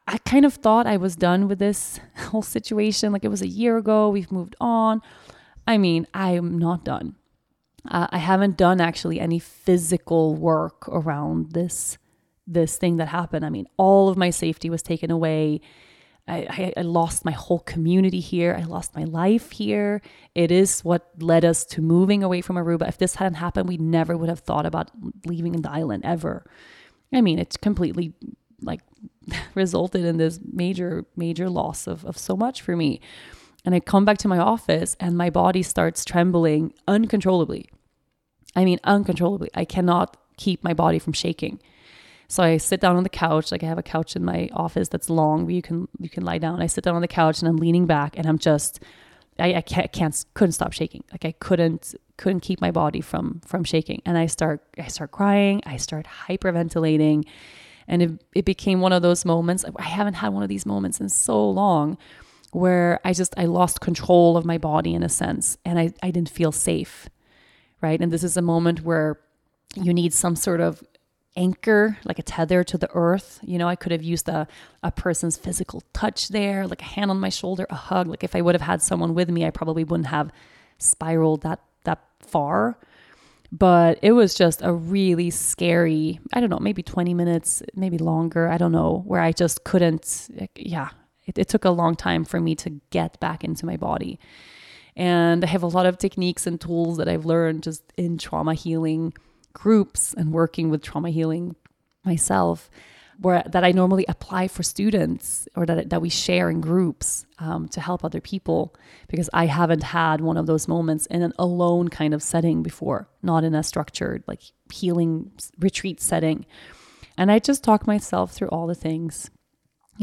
I kind of thought I was done with this whole situation. Like it was a year ago, we've moved on. I mean, I am not done. Uh, I haven't done actually any physical work around this this thing that happened. I mean, all of my safety was taken away. I, I, lost my whole community here. I lost my life here. It is what led us to moving away from Aruba. If this hadn't happened, we never would have thought about leaving the island ever. I mean, it's completely like resulted in this major, major loss of, of so much for me. And I come back to my office and my body starts trembling uncontrollably. I mean, uncontrollably. I cannot keep my body from shaking. So I sit down on the couch, like I have a couch in my office that's long where you can you can lie down. I sit down on the couch and I'm leaning back and I'm just I, I can't, can't couldn't stop shaking. Like I couldn't couldn't keep my body from from shaking. And I start I start crying, I start hyperventilating. And it, it became one of those moments. I haven't had one of these moments in so long where I just I lost control of my body in a sense and I, I didn't feel safe. Right. And this is a moment where you need some sort of anchor, like a tether to the earth. You know, I could have used a, a person's physical touch there, like a hand on my shoulder, a hug. Like if I would have had someone with me, I probably wouldn't have spiraled that that far. But it was just a really scary, I don't know, maybe 20 minutes, maybe longer, I don't know, where I just couldn't, yeah, it, it took a long time for me to get back into my body. And I have a lot of techniques and tools that I've learned just in trauma healing groups and working with trauma healing myself where that I normally apply for students or that, that we share in groups um, to help other people because I haven't had one of those moments in an alone kind of setting before, not in a structured like healing retreat setting. And I just talk myself through all the things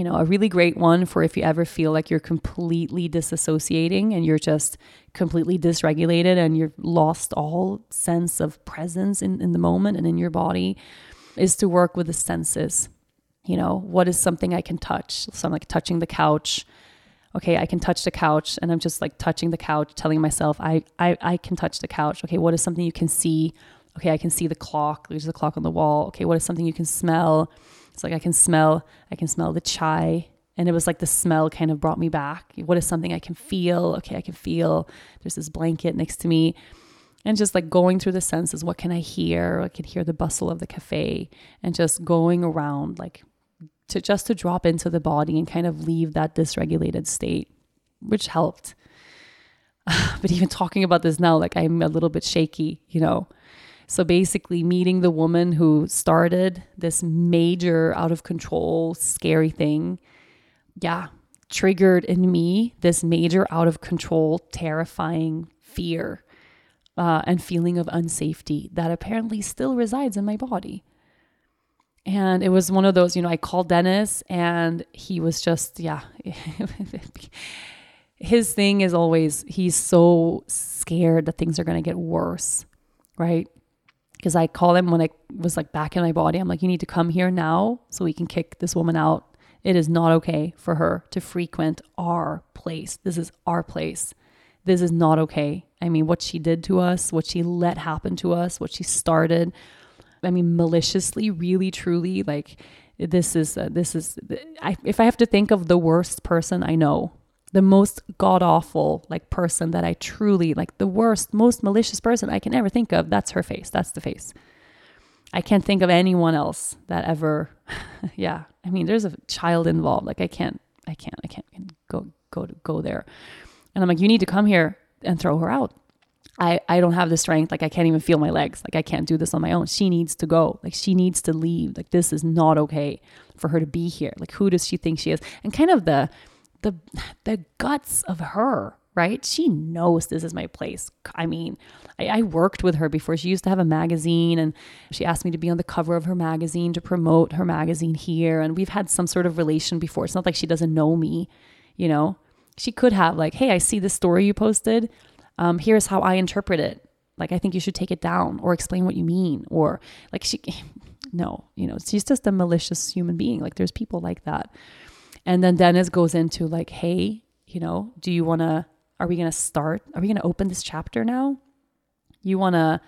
you know, a really great one for if you ever feel like you're completely disassociating and you're just completely dysregulated and you've lost all sense of presence in, in the moment and in your body is to work with the senses. You know, what is something I can touch? So I'm like touching the couch. Okay, I can touch the couch and I'm just like touching the couch, telling myself I I, I can touch the couch. Okay, what is something you can see? Okay, I can see the clock. There's a clock on the wall. Okay, what is something you can smell? It's like I can smell, I can smell the chai. And it was like the smell kind of brought me back. What is something I can feel? Okay, I can feel there's this blanket next to me. And just like going through the senses, what can I hear? I can hear the bustle of the cafe and just going around like to just to drop into the body and kind of leave that dysregulated state, which helped. But even talking about this now, like I'm a little bit shaky, you know. So basically, meeting the woman who started this major out of control, scary thing, yeah, triggered in me this major out of control, terrifying fear uh, and feeling of unsafety that apparently still resides in my body. And it was one of those, you know, I called Dennis and he was just, yeah. His thing is always, he's so scared that things are going to get worse, right? Because I call him when I was like back in my body. I'm like, you need to come here now so we can kick this woman out. It is not okay for her to frequent our place. This is our place. This is not okay. I mean, what she did to us, what she let happen to us, what she started. I mean, maliciously, really, truly, like this is uh, this is. I, if I have to think of the worst person I know, the most god awful like person that I truly like the worst, most malicious person I can ever think of. That's her face. That's the face. I can't think of anyone else that ever yeah. I mean, there's a child involved. Like I can't I can't I can't go go to go there. And I'm like, you need to come here and throw her out. I, I don't have the strength. Like I can't even feel my legs. Like I can't do this on my own. She needs to go. Like she needs to leave. Like this is not okay for her to be here. Like who does she think she is? And kind of the the the guts of her, right? She knows this is my place. I mean, I, I, worked with her before. She used to have a magazine and she asked me to be on the cover of her magazine to promote her magazine here. And we've had some sort of relation before. It's not like she doesn't know me, you know? She could have, like, hey, I see this story you posted. Um, here's how I interpret it. Like, I think you should take it down or explain what you mean. Or, like, she, no, you know, she's just a malicious human being. Like, there's people like that. And then Dennis goes into, like, hey, you know, do you want to are we going to start? Are we going to open this chapter now? You want to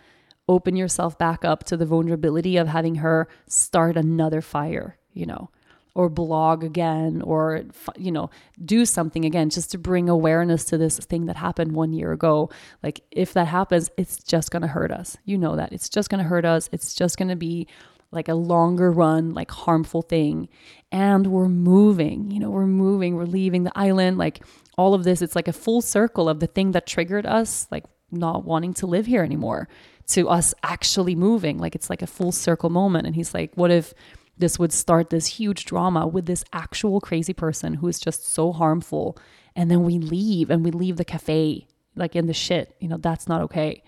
open yourself back up to the vulnerability of having her start another fire, you know, or blog again, or, you know, do something again just to bring awareness to this thing that happened one year ago. Like, if that happens, it's just going to hurt us. You know that. It's just going to hurt us. It's just going to be like a longer run, like harmful thing. And we're moving, you know, we're moving, we're leaving the island. Like, all of this, it's like a full circle of the thing that triggered us, like not wanting to live here anymore, to us actually moving. Like it's like a full circle moment. And he's like, what if this would start this huge drama with this actual crazy person who is just so harmful? And then we leave and we leave the cafe like in the shit. You know, that's not okay.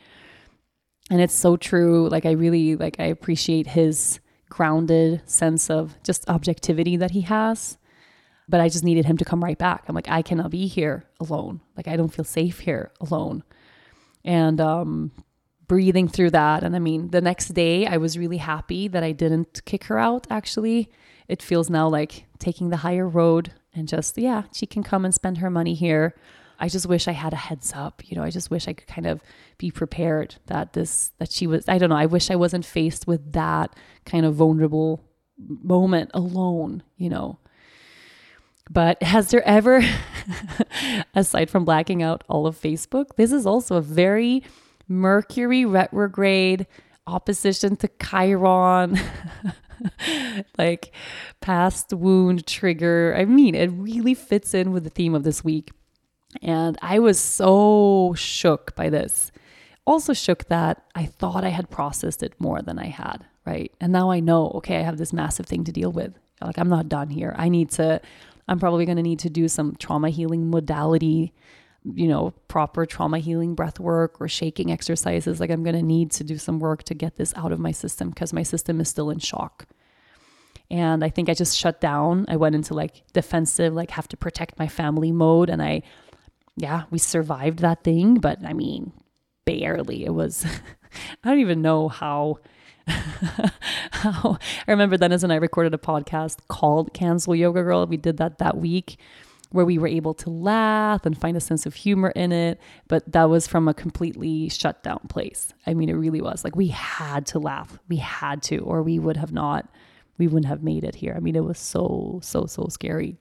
And it's so true. Like I really like I appreciate his grounded sense of just objectivity that he has but I just needed him to come right back. I'm like, I cannot be here alone. Like, I don't feel safe here alone. And um, breathing through that. And I mean, the next day, I was really happy that I didn't kick her out, actually. It feels now like taking the higher road and just, yeah, she can come and spend her money here. I just wish I had a heads up. You know, I just wish I could kind of be prepared that this, that she was, I don't know, I wish I wasn't faced with that kind of vulnerable moment alone, you know but has there ever, aside from blacking out all of Facebook, this is also a very Mercury retrograde opposition to Chiron, like past wound trigger. I mean, it really fits in with the theme of this week. And I was so shook by this. Also, shook that I thought I had processed it more than I had, right? And now I know, okay, I have this massive thing to deal with. Like, I'm not done here. I need to I'm probably going to need to do some trauma healing modality, you know, proper trauma healing breath work or shaking exercises. Like I'm going to need to do some work to get this out of my system because my system is still in shock. And I think I just shut down. I went into like defensive, like have to protect my family mode. And I, yeah, we survived that thing. But I mean, barely. It was, I don't even know how how I remember Dennis and I recorded a podcast called Cancel Yoga Girl. We did that that week where we were able to laugh and find a sense of humor in it. But that was from a completely shut down place. I mean, it really was like we had to laugh. We had to, or we would have not, we wouldn't have made it here. I mean, it was so, so, so scary.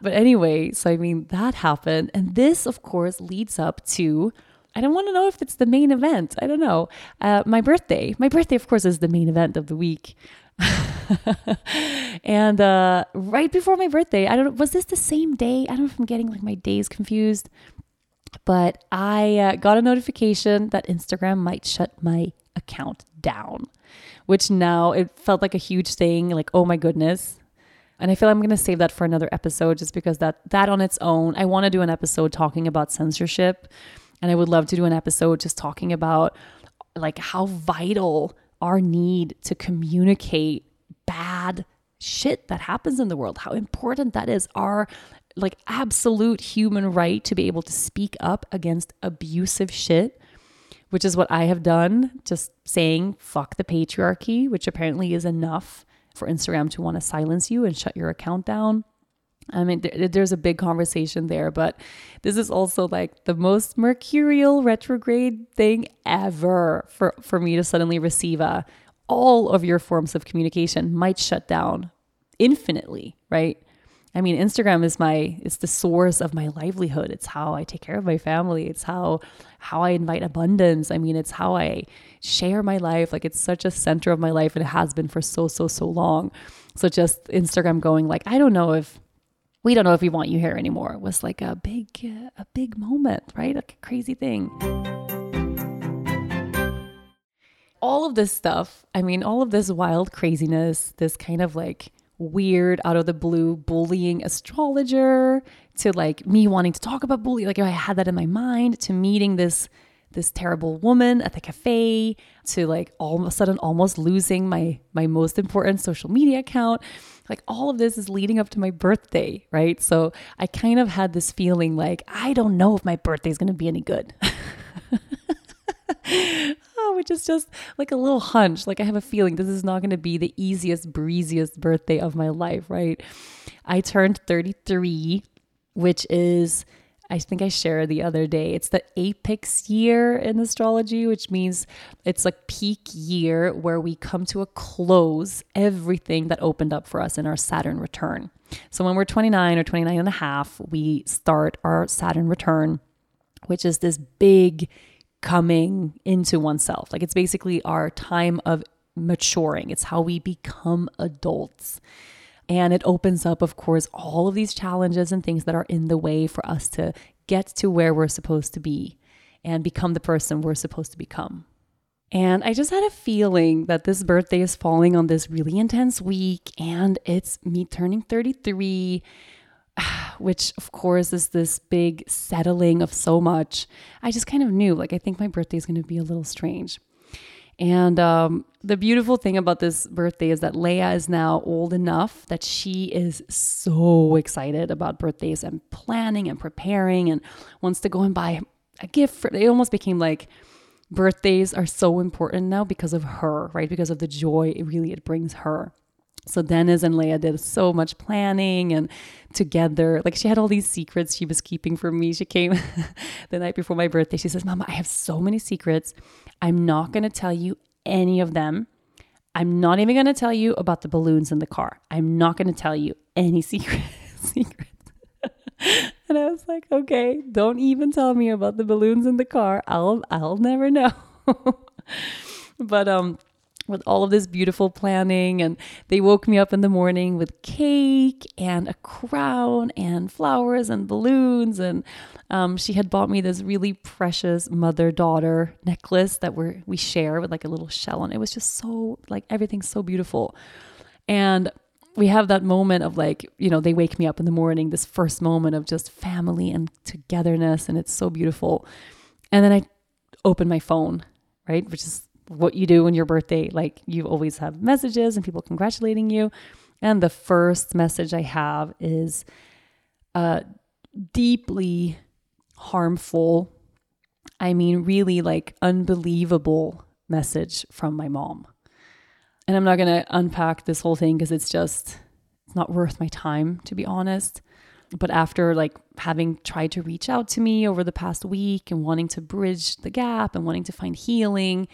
But anyway, so I mean, that happened. And this, of course, leads up to I don't want to know if it's the main event. I don't know. Uh, my birthday. My birthday, of course, is the main event of the week. and uh, right before my birthday, I don't was this the same day? I don't know if I'm getting like my days confused, but I uh, got a notification that Instagram might shut my account down, which now it felt like a huge thing. Like, oh my goodness. And I feel I'm going to save that for another episode just because that that on its own, I want to do an episode talking about censorship. And I would love to do an episode just talking about like how vital our need to communicate bad shit that happens in the world, how important that is, our like absolute human right to be able to speak up against abusive shit, which is what I have done, just saying fuck the patriarchy, which apparently is enough for Instagram to want to silence you and shut your account down. I mean, there's a big conversation there, but this is also like the most mercurial retrograde thing ever for, for me to suddenly receive a all of your forms of communication might shut down infinitely, right? I mean, Instagram is my it's the source of my livelihood. It's how I take care of my family. It's how how I invite abundance. I mean, it's how I share my life. Like it's such a center of my life and it has been for so so so long. So just Instagram going like, I don't know if we don't know if we want you here anymore was like a big a big moment right a crazy thing all of this stuff i mean all of this wild craziness this kind of like weird out of the blue bullying astrologer to like me wanting to talk about bullying, like I had that in my mind, to meeting this this terrible woman at the cafe, to like all of a sudden almost losing my my most important social media account. Like all of this is leading up to my birthday, right? So I kind of had this feeling like I don't know if my birthday is going to be any good. oh, which is just like a little hunch. Like I have a feeling this is not going to be the easiest, breeziest birthday of my life, right? I turned 33 which is I think I shared the other day. It's the apex year in astrology, which means it's like peak year where we come to a close everything that opened up for us in our Saturn return. So when we're 29 or 29 and a half, we start our Saturn return, which is this big coming into oneself. Like it's basically our time of maturing. It's how we become adults. And it opens up, of course, all of these challenges and things that are in the way for us to get to where we're supposed to be and become the person we're supposed to become. And I just had a feeling that this birthday is falling on this really intense week, and it's me turning 33, which of course is this big settling of so much. I just kind of knew, like, I think my birthday is going to be a little strange. And um, the beautiful thing about this birthday is that Leia is now old enough that she is so excited about birthdays and planning and preparing and wants to go and buy a gift. For, it almost became like birthdays are so important now because of her, right? Because of the joy it really it brings her. So Dennis and Leia did so much planning and together, like she had all these secrets she was keeping from me. She came the night before my birthday. She says, Mama, I have so many secrets. I'm not going to tell you any of them. I'm not even going to tell you about the balloons in the car. I'm not going to tell you any secret, secrets. and I was like, okay, don't even tell me about the balloons in the car. I'll I'll never know. but um with all of this beautiful planning. And they woke me up in the morning with cake and a crown and flowers and balloons. And um, she had bought me this really precious mother daughter necklace that we we share with like a little shell on. It was just so like everything's so beautiful. And we have that moment of like, you know, they wake me up in the morning, this first moment of just family and togetherness. And it's so beautiful. And then I open my phone, right? Which is what you do on your birthday. Like you always have messages and people congratulating you. And the first message I have is a deeply harmful, I mean, really like unbelievable message from my mom. And I'm not going to unpack this whole thing because it's just, it's not worth my time, to be honest. But after like having tried to reach out to me over the past week and wanting to bridge the gap and wanting to find healing,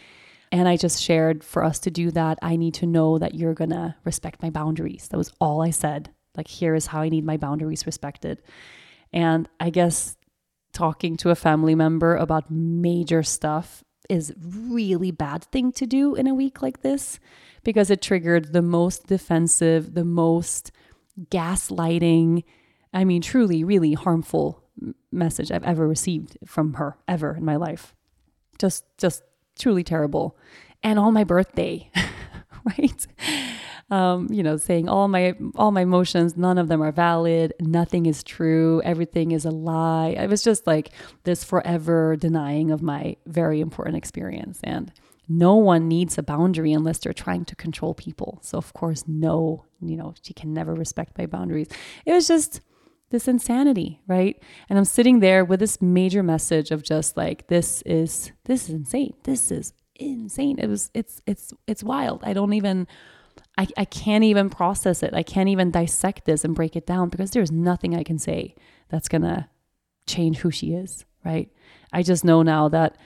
and I just shared for us to do that, I need to know that you're going to respect my boundaries. That was all I said. Like, here is how I need my boundaries respected. And I guess talking to a family member about major stuff is really bad thing to do in a week like this because it triggered the most defensive, the most gaslighting, I mean truly really harmful message I've ever received from her ever in my life. Just just truly terrible. And on my birthday, right? Um, you know, saying all my all my emotions, none of them are valid, nothing is true, everything is a lie. It was just like this forever denying of my very important experience. And no one needs a boundary unless they're trying to control people. So of course, no, you know, she can never respect my boundaries. It was just this insanity, right? And I'm sitting there with this major message of just like this is this is insane. This is insane. It was it's it's it's wild. I don't even I, I can't even process it. I can't even dissect this and break it down because there's nothing I can say that's gonna change who she is, right? I just know now that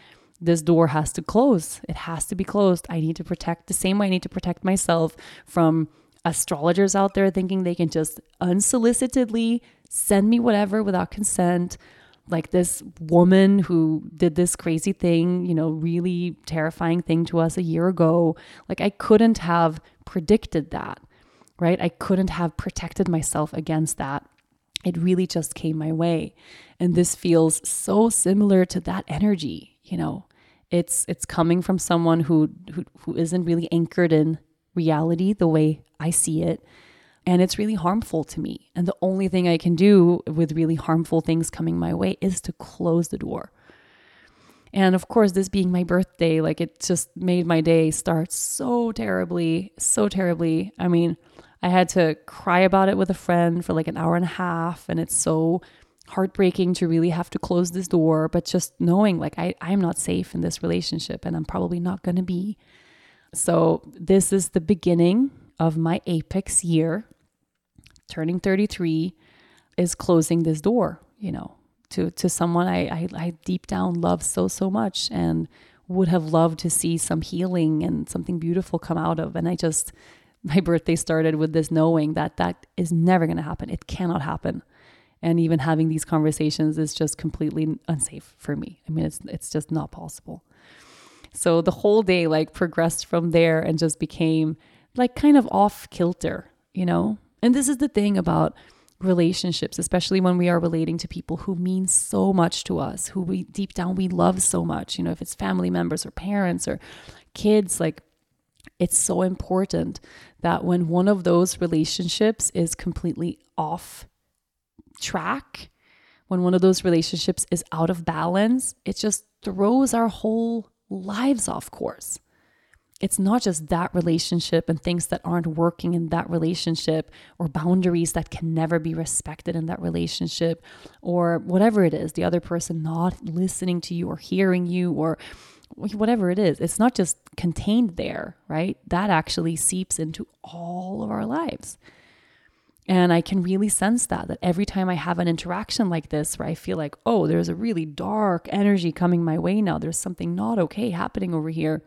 this door has to close. It has to be closed. I need to protect the same way I need to protect myself from astrologers out there thinking they can just unsolicitedly send me whatever without consent. Like this woman who did this crazy thing, you know, really terrifying thing to us a year ago. Like I couldn't have predicted that, right? I couldn't have protected myself against that. It really just came my way. And this feels so similar to that energy, you know. It's it's coming from someone who who, who isn't really anchored in reality the way I see it and it's really harmful to me. And the only thing I can do with really harmful things coming my way is to close the door. And of course, this being my birthday, like it just made my day start so terribly, so terribly. I mean, I had to cry about it with a friend for like an hour and a half, and it's so heartbreaking to really have to close this door. But just knowing like I, I'm not safe in this relationship, and I'm probably not going to be. So, this is the beginning of my apex year. Turning 33 is closing this door, you know, to to someone I, I, I deep down love so so much and would have loved to see some healing and something beautiful come out of. And I just my birthday started with this knowing that that is never going to happen. It cannot happen. And even having these conversations is just completely unsafe for me. I mean, it's it's just not possible. So the whole day like progressed from there and just became like kind of off kilter, you know? And this is the thing about relationships, especially when we are relating to people who mean so much to us, who we deep down we love so much, you know, if it's family members or parents or kids, like it's so important that when one of those relationships is completely off track, when one of those relationships is out of balance, it just throws our whole lives off course it's not just that relationship and things that aren't working in that relationship or boundaries that can never be respected in that relationship or whatever it is, the other person not listening to you or hearing you or whatever it is. It's not just contained there, right? That actually seeps into all of our lives. And I can really sense that, that every time I have an interaction like this where I feel like, oh, there's a really dark energy coming my way now, there's something not okay happening over here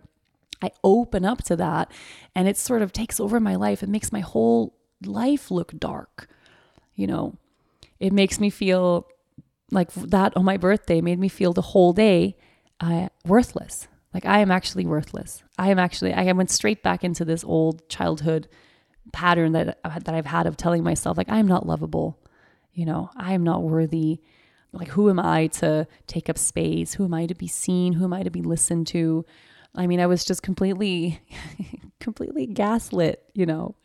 I open up to that and it sort of takes over my life. It makes my whole life look dark. You know, it makes me feel like that on my birthday made me feel the whole day uh, worthless. Like I am actually worthless. I am actually, I went straight back into this old childhood pattern that, uh, that I've had of telling myself, like, I'm not lovable. You know, I am not worthy. Like, who am I to take up space? Who am I to be seen? Who am I to be listened to? I mean, I was just completely, completely gaslit, you know.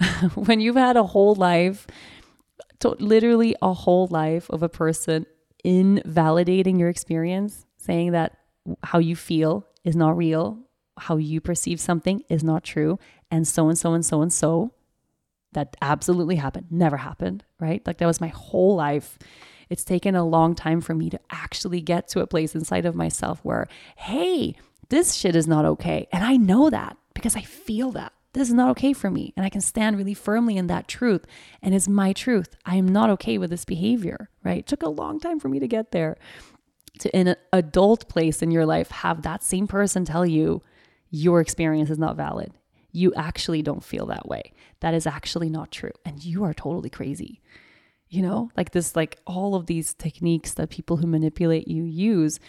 when you've had a whole life, to, literally a whole life of a person invalidating your experience, saying that how you feel is not real, how you perceive something is not true, and so and so and so and so. That absolutely happened, never happened, right? Like that was my whole life. It's taken a long time for me to actually get to a place inside of myself where, hey, this shit is not okay. And I know that because I feel that. This is not okay for me. And I can stand really firmly in that truth. And it's my truth. I am not okay with this behavior, right? It took a long time for me to get there. To, in an adult place in your life, have that same person tell you your experience is not valid. You actually don't feel that way. That is actually not true. And you are totally crazy you know like this like all of these techniques that people who manipulate you use.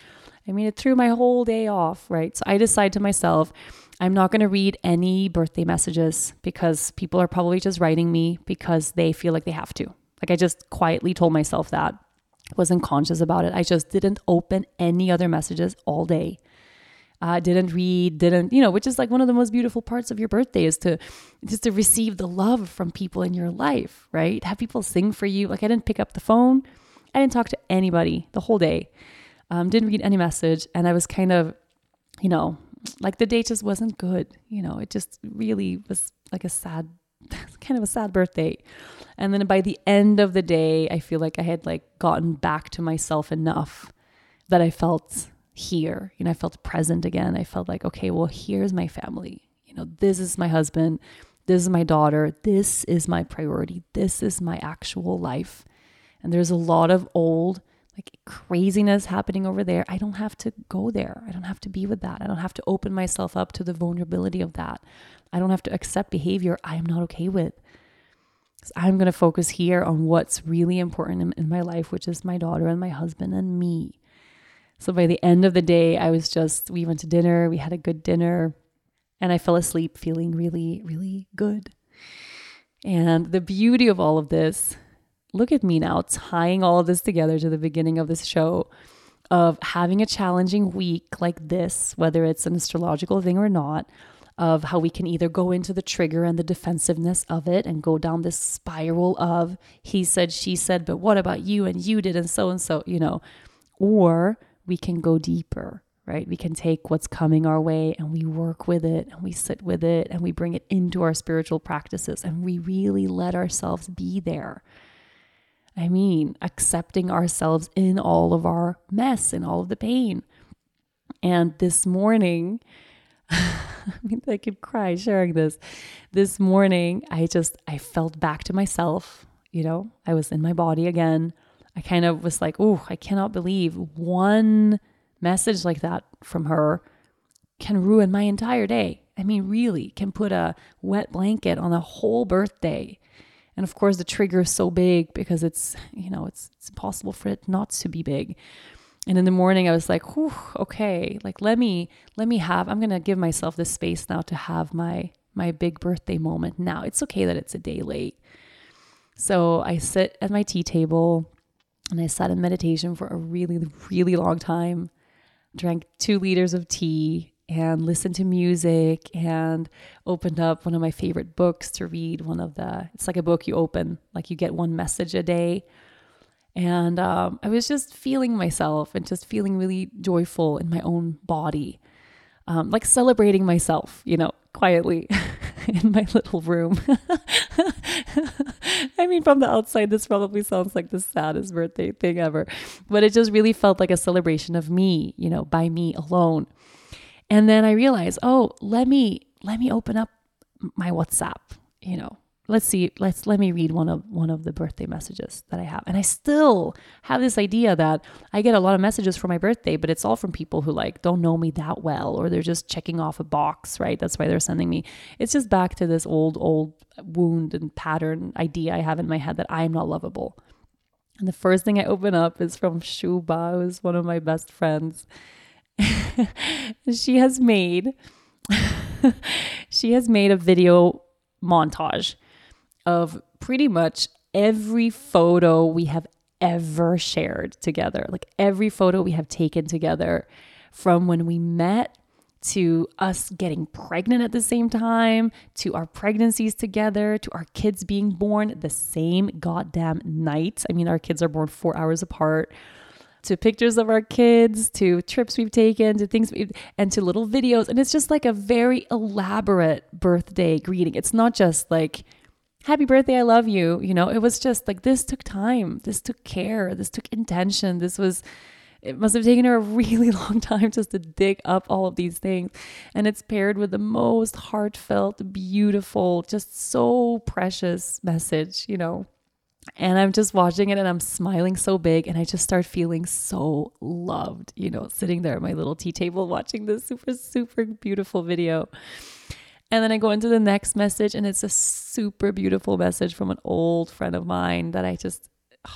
I mean it threw my whole day off right? So i decide to myself i'm not going to read any birthday messages because people are probably just writing me because they feel like they have to. Like i just quietly told myself that. Wasn't conscious about it. I just didn't open any other messages all day uh, didn't read, didn't, you know, which is like one of the most beautiful parts of your birthday is to just to receive the love from people in your life, right? Have people sing for you. Like I didn't pick up the phone, I didn't talk to anybody the whole day, um, didn't read any message, and I was kind of, you know, like the day just wasn't good. You know, it just really was like a sad, kind of a sad birthday. And then by the end of the day, I feel like I had like gotten back to myself enough that I felt here. You know, I felt present again. I felt like, okay, well, here's my family. You know, this is my husband. This is my daughter. This is my priority. This is my actual life. And there's a lot of old, like craziness happening over there. I don't have to go there. I don't have to be with that. I don't have to open myself up to the vulnerability of that. I don't have to accept behavior I am not okay with. So I'm going to focus here on what's really important in, in my life, which is my daughter and my husband and me. So by the end of the day, I was just, we went to dinner, we had a good dinner, and I fell asleep feeling really, really good. And the beauty of all of this, look at me now, tying all of this together to the beginning of this show of having a challenging week like this, whether it's an astrological thing or not, of how we can either go into the trigger and the defensiveness of it and go down this spiral of he said, she said, but what about you and you did and so and so, you know, or we can go deeper, right? We can take what's coming our way and we work with it and we sit with it and we bring it into our spiritual practices and we really let ourselves be there. I mean, accepting ourselves in all of our mess and all of the pain. And this morning, I mean, I could cry sharing this. This morning, I just I felt back to myself. You know, I was in my body again. I kind of was like, oh, I cannot believe one message like that from her can ruin my entire day. I mean, really, can put a wet blanket on a whole birthday. And of course, the trigger is so big because it's, you know, it's, it's impossible for it not to be big. And in the morning, I was like, okay, like let me, let me have, I'm going to give myself this space now to have my, my big birthday moment now. It's okay that it's a day late. So I sit at my tea table and I sat in meditation for a really, really long time, drank two liters of tea and listened to music and opened up one of my favorite books to read. One of the, it's like a book you open, like you get one message a day. And um, I was just feeling myself and just feeling really joyful in my own body, um, like celebrating myself, you know, quietly in my little room. I mean, from the outside, this probably sounds like the saddest birthday thing ever, but it just really felt like a celebration of me, you know, by me alone. And then I realized, oh, let me let me open up my WhatsApp, you know. Let's see, let's let me read one of one of the birthday messages that I have. And I still have this idea that I get a lot of messages for my birthday, but it's all from people who like don't know me that well or they're just checking off a box, right? That's why they're sending me. It's just back to this old old wound and pattern idea I have in my head that I am not lovable. And the first thing I open up is from Shuba, who's one of my best friends. she has made she has made a video montage of pretty much every photo we have ever shared together. Like every photo we have taken together from when we met to us getting pregnant at the same time, to our pregnancies together, to our kids being born the same goddamn night. I mean, our kids are born four hours apart to pictures of our kids, to trips we've taken, to things we've, and to little videos. And it's just like a very elaborate birthday greeting. It's not just like, happy birthday, I love you. You know, it was just like, this took time. This took care. This took intention. This was, it must have taken her a really long time just to dig up all of these things. And it's paired with the most heartfelt, beautiful, just so precious message, you know. And I'm just watching it and I'm smiling so big. And I just start feeling so loved, you know, sitting there at my little tea table watching this super, super beautiful video. And then I go into the next message, and it's a super beautiful message from an old friend of mine that I just,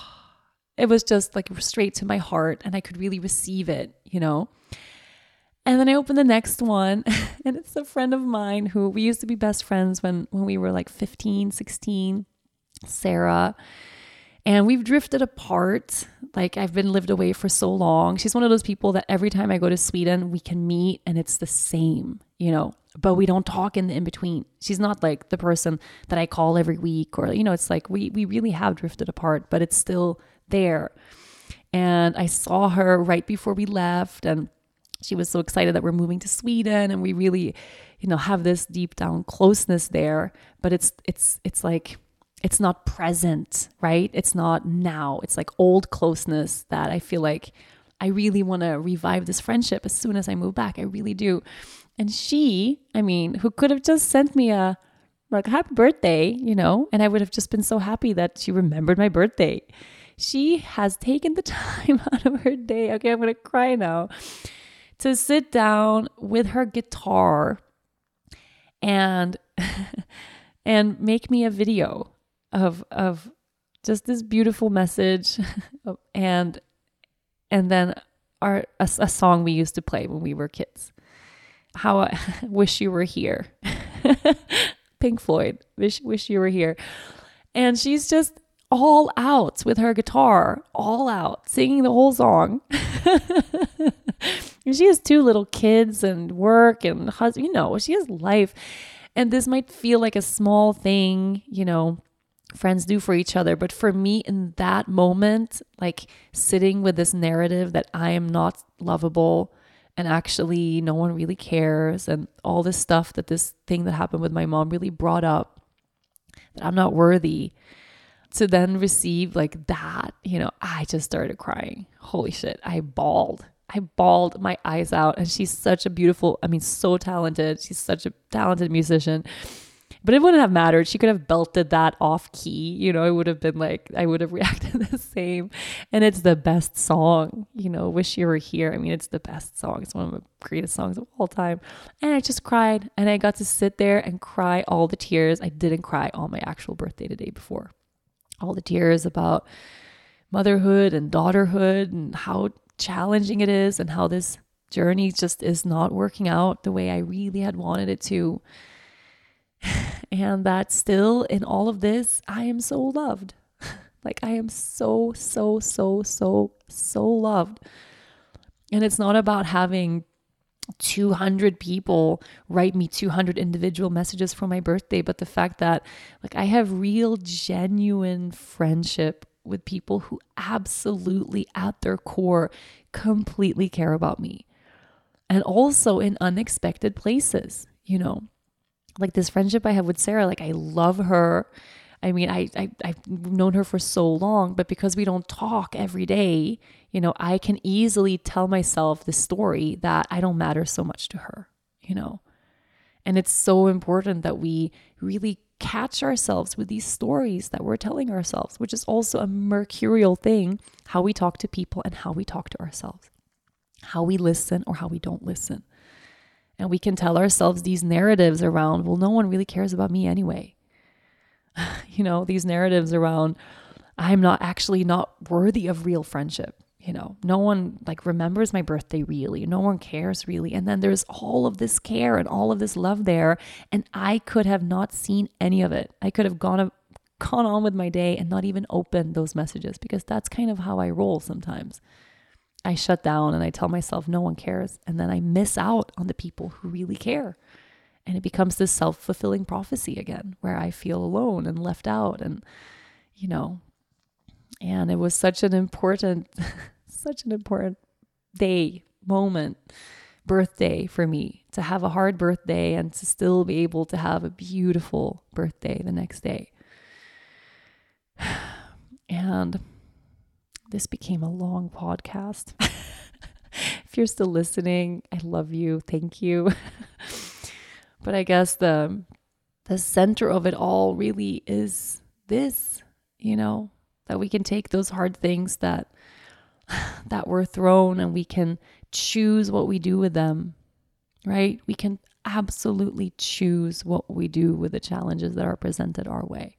it was just like straight to my heart, and I could really receive it, you know? And then I open the next one, and it's a friend of mine who we used to be best friends when, when we were like 15, 16 Sarah. And we've drifted apart. Like I've been lived away for so long. She's one of those people that every time I go to Sweden, we can meet and it's the same, you know, but we don't talk in the in between. She's not like the person that I call every week or, you know, it's like we, we really have drifted apart, but it's still there. And I saw her right before we left and she was so excited that we're moving to Sweden and we really, you know, have this deep down closeness there. But it's, it's, it's like, it's not present, right? It's not now. It's like old closeness that I feel like I really want to revive this friendship as soon as I move back. I really do. And she, I mean, who could have just sent me a like happy birthday, you know, and I would have just been so happy that she remembered my birthday. She has taken the time out of her day. Okay, I'm going to cry now. To sit down with her guitar and and make me a video of of just this beautiful message and and then our a, a, song we used to play when we were kids how i wish you were here pink floyd wish wish you were here and she's just all out with her guitar all out singing the whole song she has two little kids and work and husband, you know, she has life. And this might feel like a small thing, you know, friends do for each other. But for me, in that moment, like sitting with this narrative that I am not lovable and actually no one really cares, and all this stuff that this thing that happened with my mom really brought up that I'm not worthy to then receive like that, you know, I just started crying. Holy shit, I bawled. I bawled my eyes out. And she's such a beautiful, I mean, so talented. She's such a talented musician. But it wouldn't have mattered. She could have belted that off key. You know, it would have been like, I would have reacted the same. And it's the best song, you know, Wish You Were Here. I mean, it's the best song. It's one of the greatest songs of all time. And I just cried and I got to sit there and cry all the tears. I didn't cry on my actual birthday the day before. All the tears about motherhood and daughterhood and how challenging it is and how this journey just is not working out the way I really had wanted it to. And that still in all of this, I am so loved. like I am so, so, so, so, so loved. And it's not about having 200 people write me 200 individual messages for my birthday, but the fact that like I have real, genuine friendship with people who absolutely at their core completely care about me. And also in unexpected places, you know, like this friendship I have with Sarah, like I love her. I mean, I, I I've known her for so long, but because we don't talk every day, you know, I can easily tell myself the story that I don't matter so much to her, you know. And it's so important that we really catch ourselves with these stories that we're telling ourselves, which is also a mercurial thing how we talk to people and how we talk to ourselves, how we listen or how we don't listen. And we can tell ourselves these narratives around, well, no one really cares about me anyway. you know, these narratives around, I'm not actually not worthy of real friendship you know, no one like remembers my birthday really. No one cares really. And then there's all of this care and all of this love there. And I could have not seen any of it. I could have gone, gone on with my day and not even opened those messages because that's kind of how I roll sometimes. I shut down and I tell myself no one cares. And then I miss out on the people who really care. And it becomes this self fulfilling prophecy again where I feel alone and left out. And, you know, and it was such an important such an important day, moment, birthday for me to have a hard birthday and to still be able to have a beautiful birthday the next day. And this became a long podcast. if you're still listening, I love you. Thank you. but I guess the the center of it all really is this, you know, that we can take those hard things that that we're thrown and we can choose what we do with them, right? We can absolutely choose what we do with the challenges that are presented our way.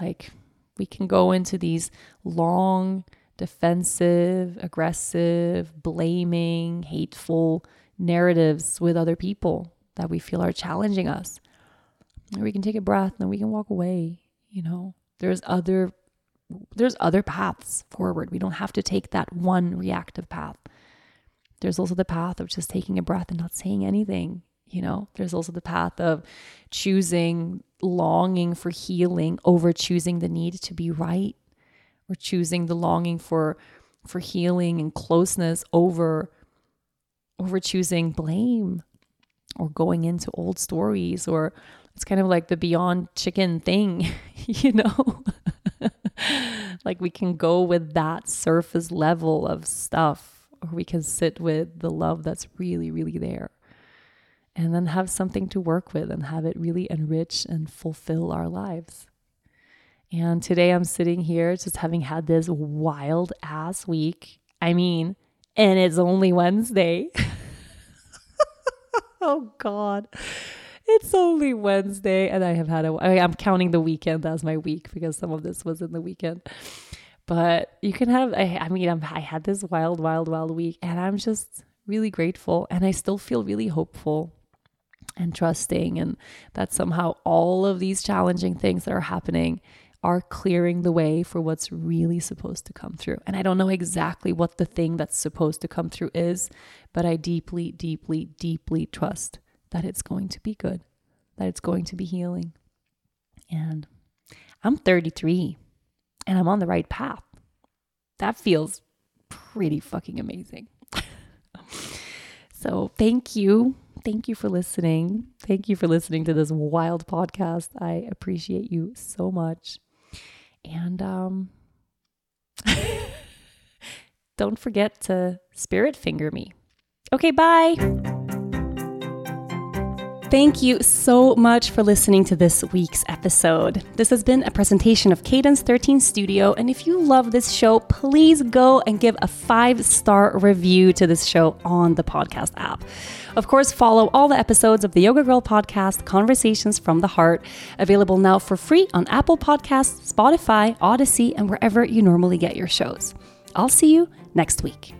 Like we can go into these long, defensive, aggressive, blaming, hateful narratives with other people that we feel are challenging us. Or we can take a breath and we can walk away, you know. There's other there's other paths forward. We don't have to take that one reactive path. There's also the path of just taking a breath and not saying anything. You know, there's also the path of choosing longing for healing over choosing the need to be right or choosing the longing for for healing and closeness over over choosing blame or going into old stories or it's kind of like the beyond chicken thing, you know. like we can go with that surface level of stuff, or we can sit with the love that's really, really there. And then have something to work with and have it really enrich and fulfill our lives. And today I'm sitting here just having had this wild ass week. I mean, and it's only Wednesday. oh, God it's only Wednesday, and I have had a. I, I'm counting the weekend as my week because some of this was in the weekend. But you can have. I, I mean, I'm, I had this wild, wild, wild week, and I'm just really grateful, and I still feel really hopeful and trusting, and that somehow all of these challenging things that are happening are clearing the way for what's really supposed to come through. And I don't know exactly what the thing that's supposed to come through is, but I deeply, deeply, deeply trust that it's going to be good, that it's going to be healing. And I'm 33 and I'm on the right path. That feels pretty fucking amazing. so, thank you. Thank you for listening. Thank you for listening to this wild podcast. I appreciate you so much. And um don't forget to spirit finger me. Okay, bye. Thank you so much for listening to this week's episode. This has been a presentation of Cadence 13 Studio, and if you love this show, please go and give a five star review to this show on the podcast app. Of course, follow all the episodes of the Yoga Girl podcast, Conversations from the Heart, available now for free on Apple Podcasts, Spotify, Audacy, and wherever you normally get your shows. I'll see you next week.